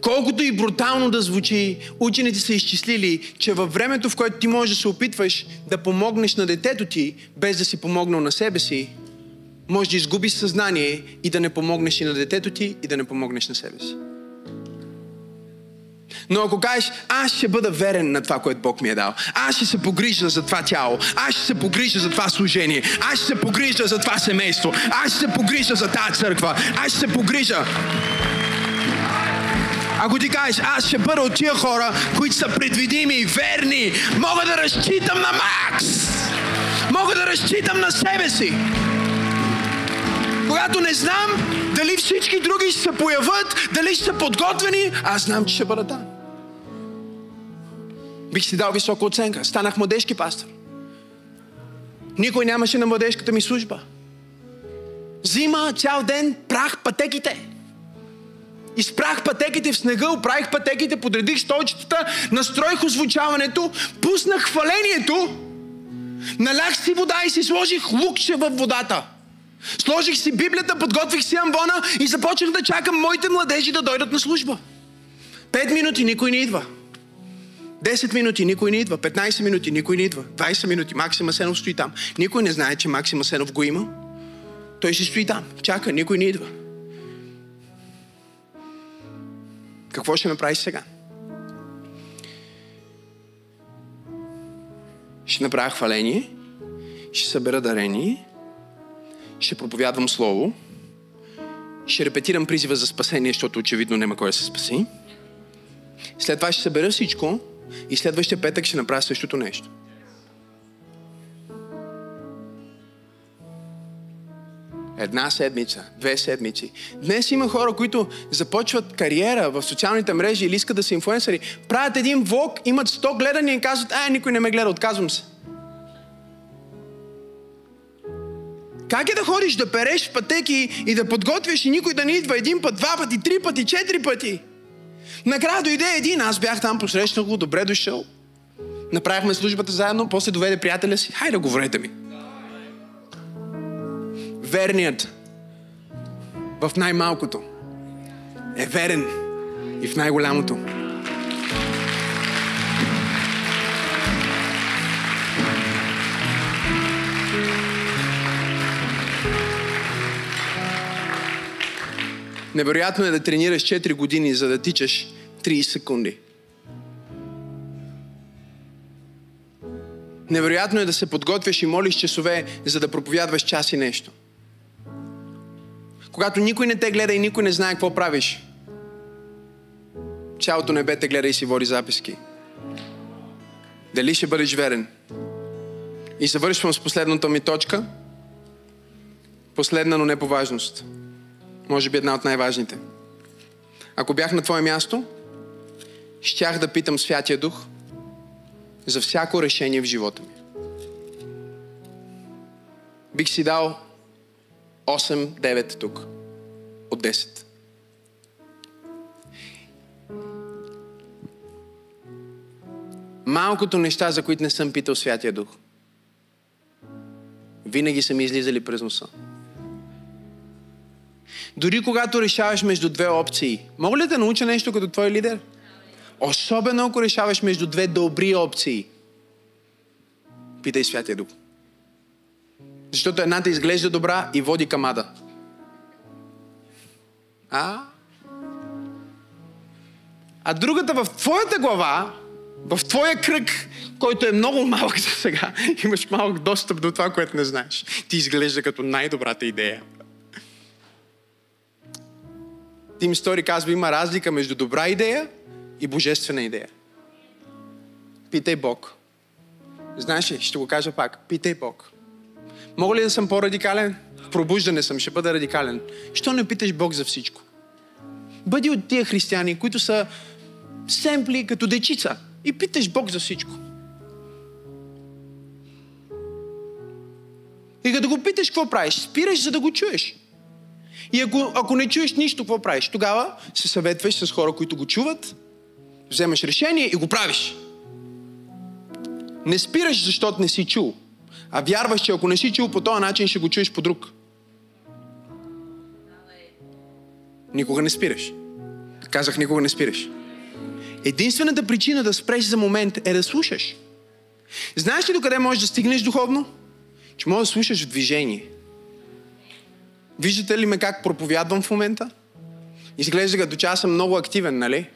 [SPEAKER 1] Колкото и брутално да звучи, учените са изчислили, че във времето, в което ти можеш да се опитваш да помогнеш на детето ти, без да си помогнал на себе си, може да изгубиш съзнание и да не помогнеш и на детето ти, и да не помогнеш на себе си. Но ако кажеш, аз ще бъда верен на това, което Бог ми е дал, аз ще се погрижа за това тяло, аз ще се погрижа за това служение, аз ще се погрижа за това семейство, аз ще се погрижа за тази църква, аз ще се погрижа. Ако ти кажеш, аз ще бъда от тия хора, които са предвидими, верни, мога да разчитам на Макс, мога да разчитам на себе си. Когато не знам дали всички други ще се появят, дали ще са подготвени, аз знам, че ще бъда там. Бих си дал висока оценка. Станах младежки пастор. Никой нямаше на младежката ми служба. Зима, цял ден, прах пътеките. Изпрах пътеките в снега, оправих пътеките, подредих столчетата, настроих озвучаването, пуснах хвалението, налях си вода и си сложих лукче в водата. Сложих си Библията, подготвих си амвона и започнах да чакам моите младежи да дойдат на служба. Пет минути никой не идва. 10 минути никой не идва. 15 минути никой не идва. 20 минути Максим Асенов стои там. Никой не знае, че Максим Асенов го има. Той си стои там. Чака, никой не идва. Какво ще направиш сега? Ще направя хваление, ще събера дарение, ще проповядвам слово, ще репетирам призива за спасение, защото очевидно няма кой да се спаси. След това ще събера всичко и следващия петък ще направя същото нещо. Една седмица, две седмици. Днес има хора, които започват кариера в социалните мрежи или искат да са инфуенсъри. Правят един влог, имат 100 гледания и казват, ай, никой не ме гледа, отказвам се. Как е да ходиш да переш в пътеки и да подготвиш и никой да не идва един път, два пъти, три пъти, четири пъти? Накрая дойде един, аз бях там, посрещнах го, добре дошъл. Направихме службата заедно, после доведе приятеля си, хайде говорете ми. Верният в най-малкото е верен и в най-голямото. Невероятно е да тренираш 4 години, за да тичаш 30 секунди. Невероятно е да се подготвяш и молиш часове, за да проповядваш час и нещо. Когато никой не те гледа и никой не знае какво правиш, цялото небе те гледа и си води записки. Дали ще бъдеш верен? И завършвам с последната ми точка. Последна, но не по важност. Може би една от най-важните. Ако бях на твое място, щях да питам Святия Дух за всяко решение в живота ми. Бих си дал 8-9 тук от 10. Малкото неща, за които не съм питал Святия Дух, винаги са ми излизали през носа. Дори когато решаваш между две опции, мога ли да науча нещо като твой лидер? Особено ако решаваш между две добри опции. Питай Святия Дух. Защото едната изглежда добра и води към ада. А? А другата в твоята глава, в твоя кръг, който е много малък за сега, имаш малък достъп до това, което не знаеш. Ти изглежда като най-добрата идея. Тим Стори казва, има разлика между добра идея и божествена идея. Питай Бог. Знаеш ли, ще го кажа пак. Питай Бог. Мога ли да съм по-радикален? В пробуждане съм, ще бъда радикален. Що не питаш Бог за всичко? Бъди от тия християни, които са семпли като дечица и питаш Бог за всичко. И като го питаш, какво правиш? Спираш, за да го чуеш. И ако, ако не чуеш нищо, какво правиш? Тогава се съветваш с хора, които го чуват, вземаш решение и го правиш. Не спираш, защото не си чул. А вярваш, че ако не си чул по този начин, ще го чуеш по друг. Никога не спираш. Казах, никога не спираш. Единствената причина да спреш за момент е да слушаш. Знаеш ли докъде можеш да стигнеш духовно? Че можеш да слушаш в движение. Виждате ли ме как проповядвам в момента? Изглежда като че аз съм много активен, нали?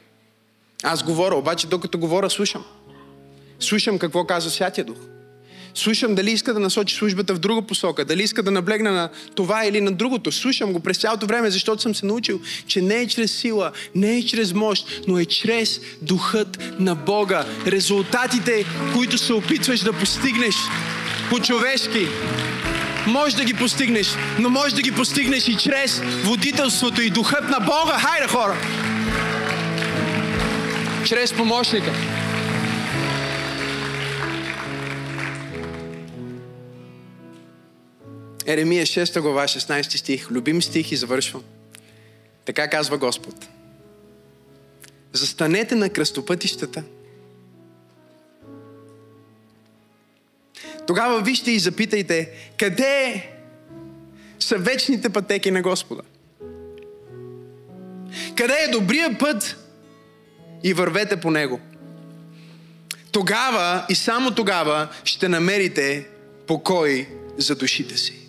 [SPEAKER 1] Аз говоря, обаче докато говоря, слушам. Слушам какво казва Святия Дух. Слушам дали иска да насочи службата в друга посока, дали иска да наблегна на това или на другото. Слушам го през цялото време, защото съм се научил, че не е чрез сила, не е чрез мощ, но е чрез духът на Бога. Резултатите, които се опитваш да постигнеш по-човешки, може да ги постигнеш, но може да ги постигнеш и чрез водителството и духът на Бога. Хайде, хора! Чрез помощника. Еремия 6 глава 16 стих, любим стих и завършвам. Така казва Господ. Застанете на кръстопътищата. Тогава вижте и запитайте, къде са вечните пътеки на Господа? Къде е добрия път и вървете по него? Тогава и само тогава ще намерите покой за душите си.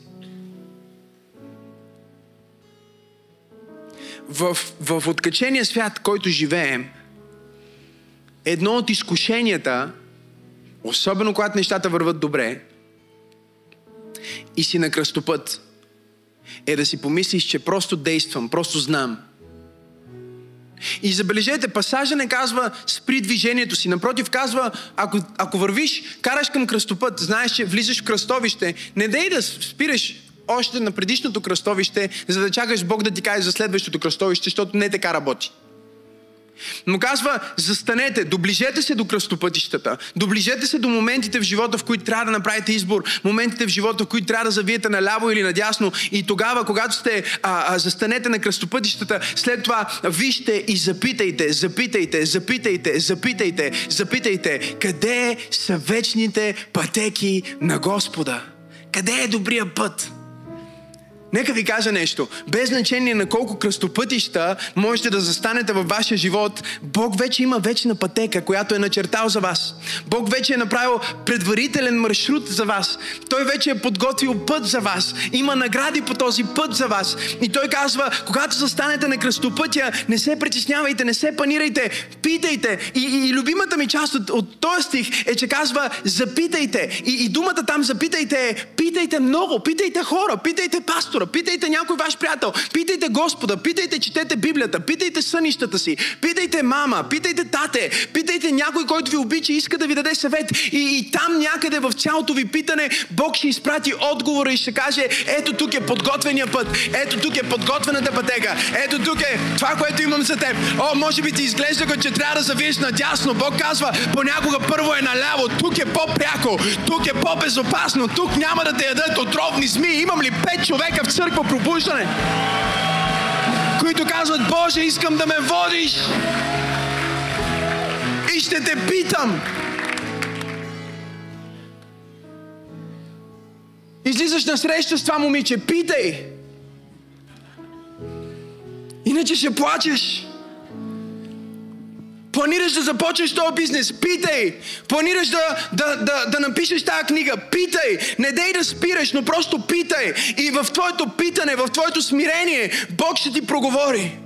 [SPEAKER 1] в, в откачения свят, който живеем, едно от изкушенията, особено когато нещата върват добре, и си на кръстопът, е да си помислиш, че просто действам, просто знам. И забележете, пасажа не казва спри движението си. Напротив, казва, ако, ако вървиш, караш към кръстопът, знаеш, че влизаш в кръстовище, не дей да спираш още на предишното кръстовище, за да чакаш Бог да ти каже за следващото кръстовище, защото не така работи. Но казва, застанете, доближете се до кръстопътищата, доближете се до моментите в живота, в които трябва да направите избор, моментите в живота, в които трябва да завиете наляво или надясно и тогава, когато сте, а, а, застанете на кръстопътищата, след това вижте и запитайте, запитайте, запитайте, запитайте, запитайте, къде са вечните пътеки на Господа? Къде е добрия път? Нека ви кажа нещо. Без значение на колко кръстопътища можете да застанете във вашия живот, Бог вече има вечна пътека, която е начертал за вас. Бог вече е направил предварителен маршрут за вас. Той вече е подготвил път за вас. Има награди по този път за вас. И той казва, когато застанете на кръстопътя, не се притеснявайте, не се панирайте, питайте. И, и, и любимата ми част от, от този стих е, че казва, запитайте. И, и думата там запитайте е, питайте много, питайте хора, питайте пастор пастора, питайте някой ваш приятел, питайте Господа, питайте, четете Библията, питайте сънищата си, питайте мама, питайте тате, питайте някой, който ви обича и иска да ви даде съвет. И, и там някъде в цялото ви питане Бог ще изпрати отговора и ще каже, ето тук е подготвения път, ето тук е подготвената пътека, ето тук е това, което имам за теб. О, може би ти изглежда, че трябва да завиеш надясно. Бог казва, понякога първо е наляво, тук е по-пряко, тук е по-безопасно, тук няма да те ядат отровни змии. Имам ли пет човека в църква пробуждане, които казват, Боже, искам да ме водиш и ще те питам. Излизаш на среща с това момиче, питай. Иначе ще плачеш. Планираш да започнеш този бизнес? Питай! Планираш да, да, да, да напишеш тази книга? Питай! Не дей да спираш, но просто питай! И в твоето питане, в твоето смирение, Бог ще ти проговори.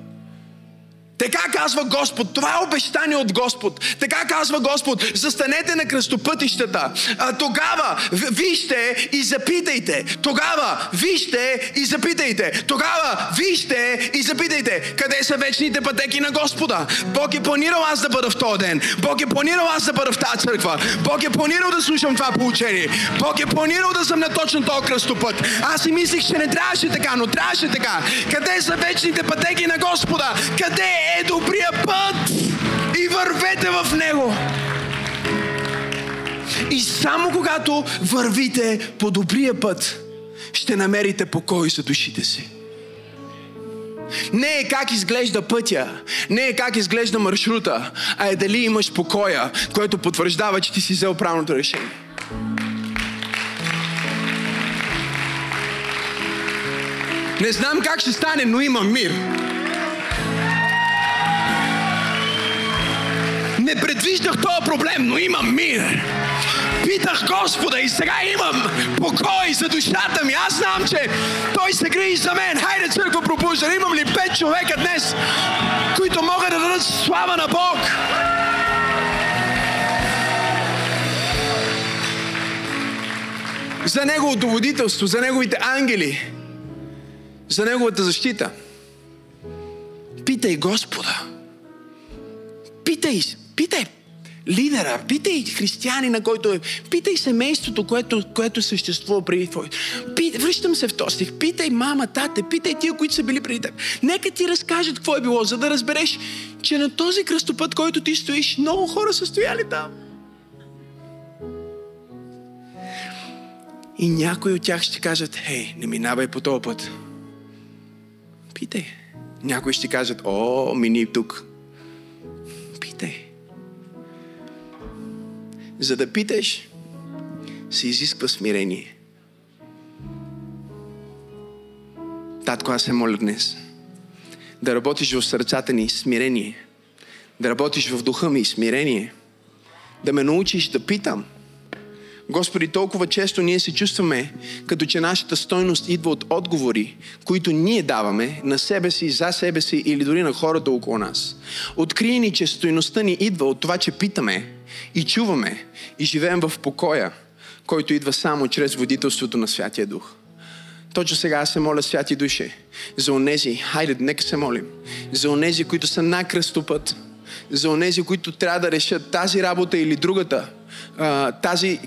[SPEAKER 1] Така казва Господ. Това е обещание от Господ. Така казва Господ. Застанете на кръстопътищата. А, тогава вижте и запитайте. Тогава вижте и запитайте. Тогава вижте и запитайте. Къде са вечните пътеки на Господа? Бог е планирал аз да бъда в този ден. Бог е планирал аз да бъда в тази църква. Бог е планирал да слушам това поучение. Бог е планирал да съм на точно този кръстопът. Аз си мислих, че не трябваше така, но трябваше така. Къде са вечните пътеки на Господа? Къде е добрия път и вървете в него. И само когато вървите по добрия път, ще намерите покой за душите си. Не е как изглежда пътя, не е как изглежда маршрута, а е дали имаш покоя, което потвърждава, че ти си взел правилното решение. Не знам как ще стане, но имам мир. Не предвиждах този проблем, но имам мир. Питах Господа и сега имам покой за душата ми. Аз знам, че Той се грижи за мен. Хайде, църква пропуща. Имам ли пет човека днес, които могат да дадат слава на Бог? За Неговото водителство, за Неговите ангели, за Неговата защита. Питай Господа. Питай Питай лидера, питай християнина, който е, питай семейството, което, което съществува преди твой. Пит, връщам се в този стих. Питай мама, тате, питай тия, които са били преди теб. Нека ти разкажат какво е било, за да разбереш, че на този кръстопът, който ти стоиш, много хора са стояли там. И някои от тях ще кажат, хей, не минавай по този път. Питай. Някои ще кажат, о, мини тук. Питай. За да питаш, се изисква смирение. Татко, аз се моля днес да работиш в сърцата ни смирение, да работиш в духа ми смирение, да ме научиш да питам. Господи, толкова често ние се чувстваме, като че нашата стойност идва от отговори, които ние даваме на себе си, за себе си или дори на хората около нас. Открие ни, че стойността ни идва от това, че питаме, и чуваме и живеем в покоя, който идва само чрез водителството на Святия Дух. Точно сега аз се моля, святи души, за онези, хайде, нека се молим, за онези, които са на кръстопът, за онези, които трябва да решат тази работа или другата, тази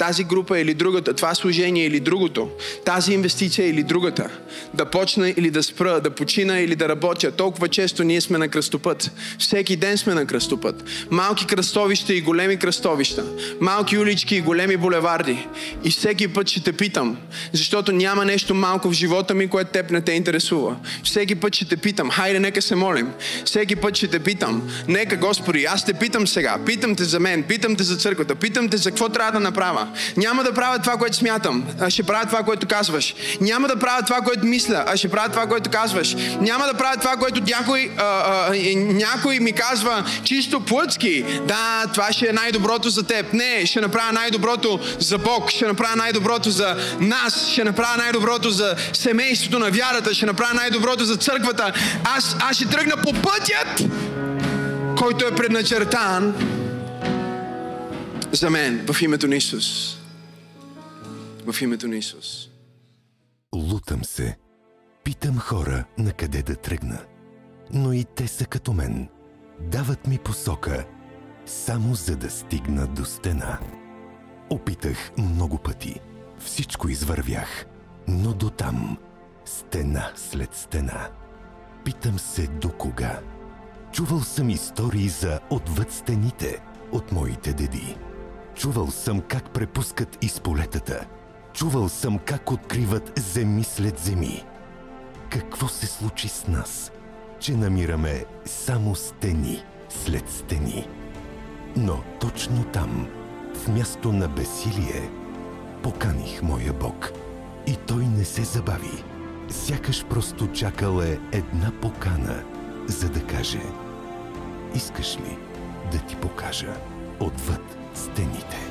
[SPEAKER 1] тази група или другата, това служение или другото, тази инвестиция или другата, да почна или да спра, да почина или да работя. Толкова често ние сме на кръстопът. Всеки ден сме на кръстопът. Малки кръстовища и големи кръстовища. Малки улички и големи булеварди. И всеки път ще те питам, защото няма нещо малко в живота ми, което теб не те интересува. Всеки път ще те питам, хайде, нека се молим. Всеки път ще те питам, нека Господи, аз те питам сега, питам те за мен, питам те за църквата, питам те за какво трябва да направя. Няма да правя това, което смятам, а ще правя това, което казваш. Няма да правя това, което мисля, а ще правя това, което казваш. Няма да правя това, което някой, а, а, някой ми казва чисто плътски. Да, това ще е най-доброто за теб. Не, ще направя най-доброто за Бог, ще направя най-доброто за нас, ще направя най-доброто за семейството на вярата, ще направя най-доброто за църквата. Аз, аз ще тръгна по пътят, който е предначертан за мен в името на Исус. В името на Исус.
[SPEAKER 2] Лутам се. Питам хора на къде да тръгна. Но и те са като мен. Дават ми посока, само за да стигна до стена. Опитах много пъти. Всичко извървях. Но до там. Стена след стена. Питам се до кога. Чувал съм истории за отвъд стените от моите деди. Чувал съм как препускат из полетата. Чувал съм как откриват земи след земи. Какво се случи с нас, че намираме само стени след стени? Но точно там, в място на бесилие, поканих моя Бог. И той не се забави. Сякаш просто чакал е една покана, за да каже Искаш ли да ти покажа отвъд 捨てにて。